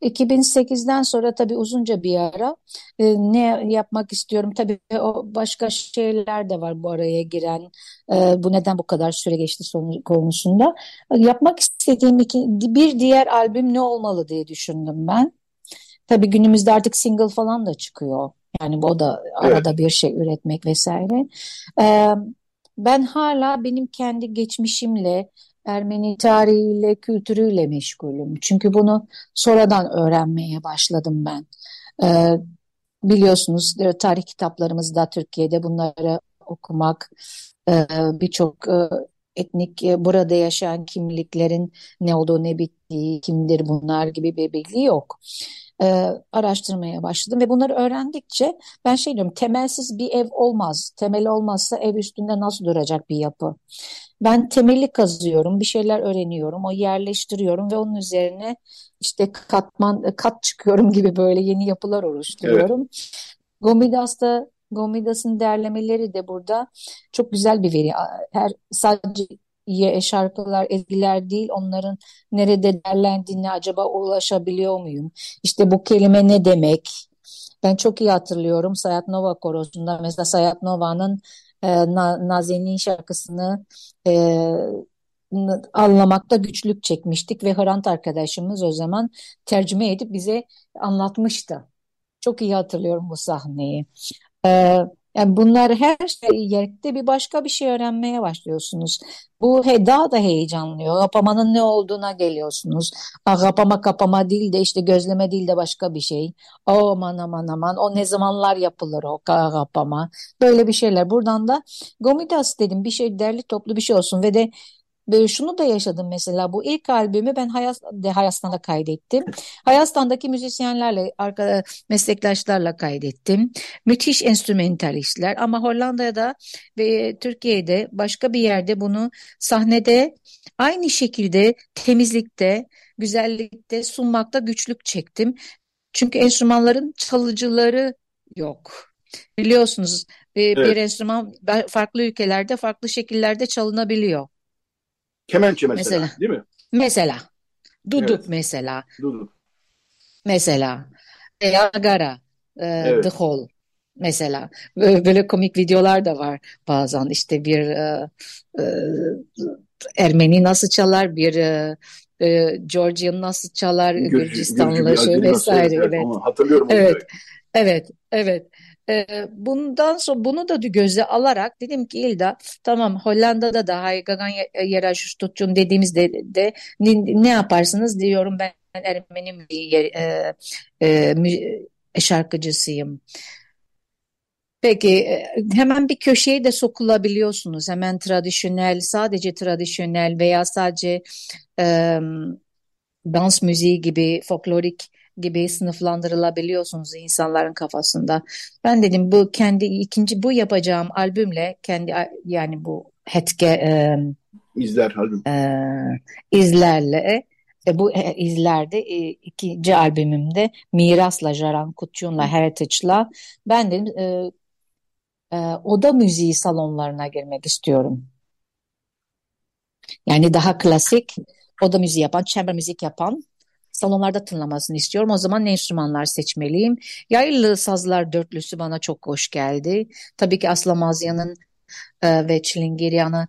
2008'den sonra tabii uzunca bir ara e, ne yapmak istiyorum? Tabii o başka şeyler de var bu araya giren e, bu neden bu kadar süre geçti sonu- konusunda. Yapmak istediğim iki, bir diğer albüm ne olmalı diye düşündüm ben. Tabii günümüzde artık single falan da çıkıyor. Yani bu da arada bir şey üretmek vesaire. Ee, ben hala benim kendi geçmişimle Ermeni tarihiyle, kültürüyle meşgulüm. Çünkü bunu sonradan öğrenmeye başladım ben. Ee, biliyorsunuz e, tarih kitaplarımızda Türkiye'de bunları okumak, e, birçok e, etnik e, burada yaşayan kimliklerin ne olduğu ne bittiği, kimdir bunlar gibi bir bilgi yok. Ee, araştırmaya başladım ve bunları öğrendikçe ben şey diyorum temelsiz bir ev olmaz. Temel olmazsa ev üstünde nasıl duracak bir yapı? Ben temeli kazıyorum, bir şeyler öğreniyorum, o yerleştiriyorum ve onun üzerine işte katman kat çıkıyorum gibi böyle yeni yapılar oluşturuyorum. Gomidas'ta Gomidas'ın derlemeleri de burada çok güzel bir veri. Her sadece ye- şarkılar, ezgiler değil, onların nerede derlendiğine acaba ulaşabiliyor muyum? İşte bu kelime ne demek? Ben çok iyi hatırlıyorum Sayat Nova korosunda mesela Sayat Nova'nın e, Na- Nazen'in şarkısını e, anlamakta güçlük çekmiştik ve Hrant arkadaşımız o zaman tercüme edip bize anlatmıştı. Çok iyi hatırlıyorum bu sahneyi. Ee, yani bunlar her şey yerde bir başka bir şey öğrenmeye başlıyorsunuz. Bu he, daha da heyecanlıyor. Kapamanın ne olduğuna geliyorsunuz. Ha, kapama kapama değil de işte gözleme değil de başka bir şey. O aman aman aman o ne zamanlar yapılır o ka- kapama. Böyle bir şeyler. Buradan da Gomidas dedim bir şey derli toplu bir şey olsun ve de Böyle şunu da yaşadım mesela bu ilk albümü ben Hayas, Hayastan'da kaydettim. Hayastan'daki müzisyenlerle, arka, meslektaşlarla kaydettim. Müthiş enstrümentalistler ama Hollanda'da ve Türkiye'de başka bir yerde bunu sahnede aynı şekilde temizlikte, güzellikte sunmakta güçlük çektim. Çünkü enstrümanların çalıcıları yok. Biliyorsunuz e, bir
Evet.
enstrüman farklı ülkelerde farklı şekillerde çalınabiliyor.
Kemençe mesela,
Mesela.
değil mi?
Mesela duduk
Evet.
mesela
Dur.
mesela veya nagara e,
Evet.
dıhol mesela böyle, komik videolar da var bazen işte bir e, e, Ermeni nasıl çalar bir e, e, Georgian nasıl çalar
Gürcü
Gürcistanlı şey
nasıl?
vesaire
Evet,
evet
hatırlıyorum.
Evet, evet, evet. Ee, bundan sonra bunu da göze alarak dedim ki İlda tamam Hollanda'da da Haygagan Yeraş Tutçun dediğimizde de ne, ne yaparsınız diyorum ben Ermeni yer- e, e, mü- şarkıcısıyım. Peki e, hemen bir köşeye de sokulabiliyorsunuz. Hemen tradisyonel, sadece tradisyonel veya sadece e, dans müziği gibi, folklorik gibi sınıflandırılabiliyorsunuz insanların kafasında. Ben dedim bu kendi ikinci bu yapacağım albümle kendi yani bu hetke e,
İzler albüm.
e, izlerle e, bu e, izlerde e, ikinci albümümde Miras'la, Jaran Kutyun'la, Heritage'la ben dedim e, e, oda müziği salonlarına girmek istiyorum. Yani daha klasik oda müziği yapan, chamber müzik yapan salonlarda tınlamasını istiyorum. O zaman ne enstrümanlar seçmeliyim? Yaylı sazlar dörtlüsü bana çok hoş geldi. Tabii ki Aslı Mazya'nın e, ve Çilingiryan'ı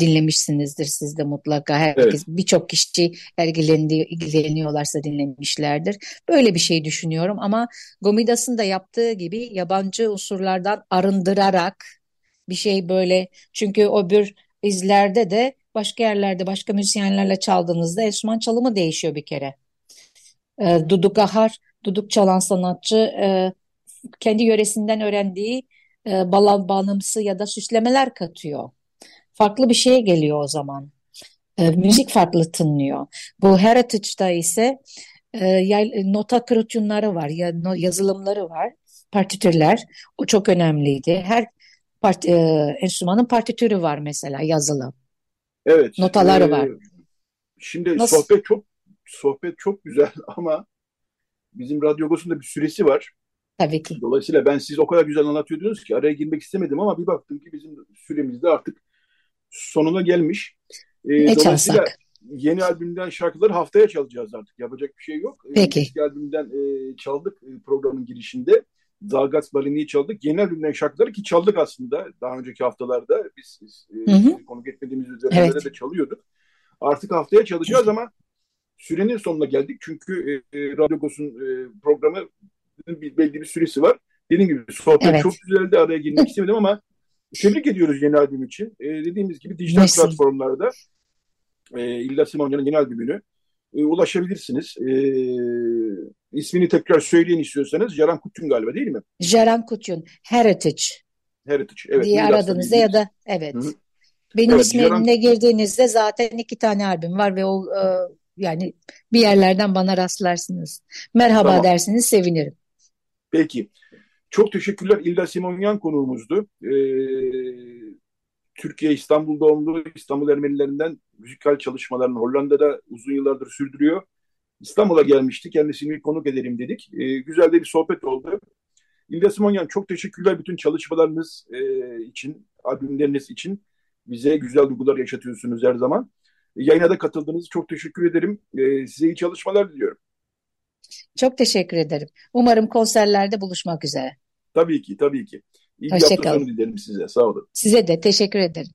dinlemişsinizdir siz de mutlaka. Herkes evet. birçok kişi ilgileniyorlarsa dinlemişlerdir. Böyle bir şey düşünüyorum ama Gomidas'ın da yaptığı gibi yabancı unsurlardan arındırarak bir şey böyle çünkü o bir izlerde de başka yerlerde başka müzisyenlerle çaldığınızda enstrüman çalımı değişiyor bir kere. E, Duduk Ahar, Duduk çalan sanatçı e, kendi yöresinden öğrendiği e, bağlamsı ya da süslemeler katıyor. Farklı bir şeye geliyor o zaman. E, müzik farklı tınlıyor. Bu Heritage'da ise e, nota kırıtımları var, ya, yazılımları var, partitürler. O çok önemliydi. Her part, e, enstrümanın partitürü var mesela yazılı.
Evet.
Notaları e, var.
Şimdi Nasıl? sohbet çok sohbet çok güzel ama bizim Radyo Agos'un bir süresi var.
Tabii ki.
Dolayısıyla ben siz o kadar güzel anlatıyordunuz ki araya girmek istemedim ama bir baktım ki bizim süremiz de artık sonuna gelmiş.
Ee, ne dolayısıyla çalsak?
yeni albümden şarkıları haftaya çalacağız artık. Yapacak bir şey yok.
Ee, Peki.
Eski albümden e, çaldık e, programın girişinde. Zalgats Balini'yi çaldık. Yeni albümden şarkıları ki çaldık aslında daha önceki haftalarda. Biz, biz e, hı hı. konuk etmediğimiz üzerinde evet. de çalıyorduk. Artık haftaya çalacağız ama sürenin sonuna geldik. Çünkü e, e Radyo Gos'un e, programı bir, belli bir süresi var. Dediğim gibi sohbet evet. çok güzeldi. Araya girmek istemedim ama tebrik ediyoruz yeni albüm için. E, dediğimiz gibi dijital Nasıl? platformlarda e, İlla Simonya'nın yeni albümünü e, ulaşabilirsiniz. E, ismini tekrar söyleyin istiyorsanız. Jaran Kutyun galiba değil mi?
Jaran Kutyun. Heritage.
Heritage. Evet.
Diye aradığınızda ya da evet. Hı-hı. Benim evet, ismimle Jaran... girdiğinizde zaten iki tane albüm var ve o e, yani bir yerlerden bana rastlarsınız. Merhaba tamam. dersiniz sevinirim.
Peki. Çok teşekkürler. İlda Simonyan konuğumuzdu. Ee, Türkiye İstanbul doğumlu İstanbul Ermenilerinden müzikal çalışmalarını Hollanda'da uzun yıllardır sürdürüyor. İstanbul'a gelmişti. Kendisini konuk edelim dedik. Ee, güzel de bir sohbet oldu. İlda Simonyan çok teşekkürler bütün çalışmalarınız e, için, albümleriniz için. Bize güzel duygular yaşatıyorsunuz her zaman. Yayına da katıldığınız çok teşekkür ederim. Ee, size iyi çalışmalar diliyorum.
Çok teşekkür ederim. Umarım konserlerde buluşmak üzere.
Tabii ki, tabii ki. İyi bir hafta sonu dilerim size. Sağ olun.
Size de teşekkür ederim.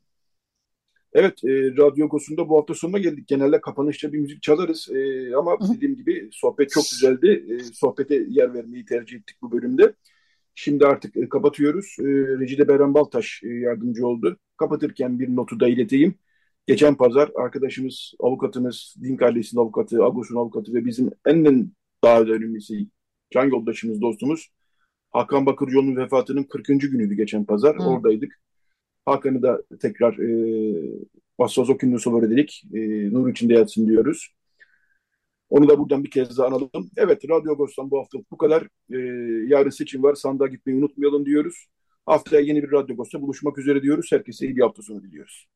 Evet, e, Radyo Gosu'nda bu hafta sonuna geldik. Genelde kapanışta bir müzik çalarız. E, ama dediğim gibi sohbet çok güzeldi. E, sohbete yer vermeyi tercih ettik bu bölümde. Şimdi artık e, kapatıyoruz. E, Recide Beren Baltaş e, yardımcı oldu. Kapatırken bir notu da ileteyim. Geçen pazar arkadaşımız, avukatımız, Din Kardeş'in avukatı, Agos'un avukatı ve bizim en daha da önemlisi can yoldaşımız, dostumuz Hakan Bakırcıoğlu'nun vefatının 40. günüydü geçen pazar. Hı. Oradaydık. Hakan'ı da tekrar e, Vassozokin'in sobor dedik. E, nur içinde yatsın diyoruz. Onu da buradan bir kez daha analım. Evet, Radyo Agos'tan bu hafta bu kadar. E, yarın seçim var. Sandığa gitmeyi unutmayalım diyoruz. Haftaya yeni bir Radyo Agos'ta buluşmak üzere diyoruz. Herkese iyi bir hafta sonu diliyoruz.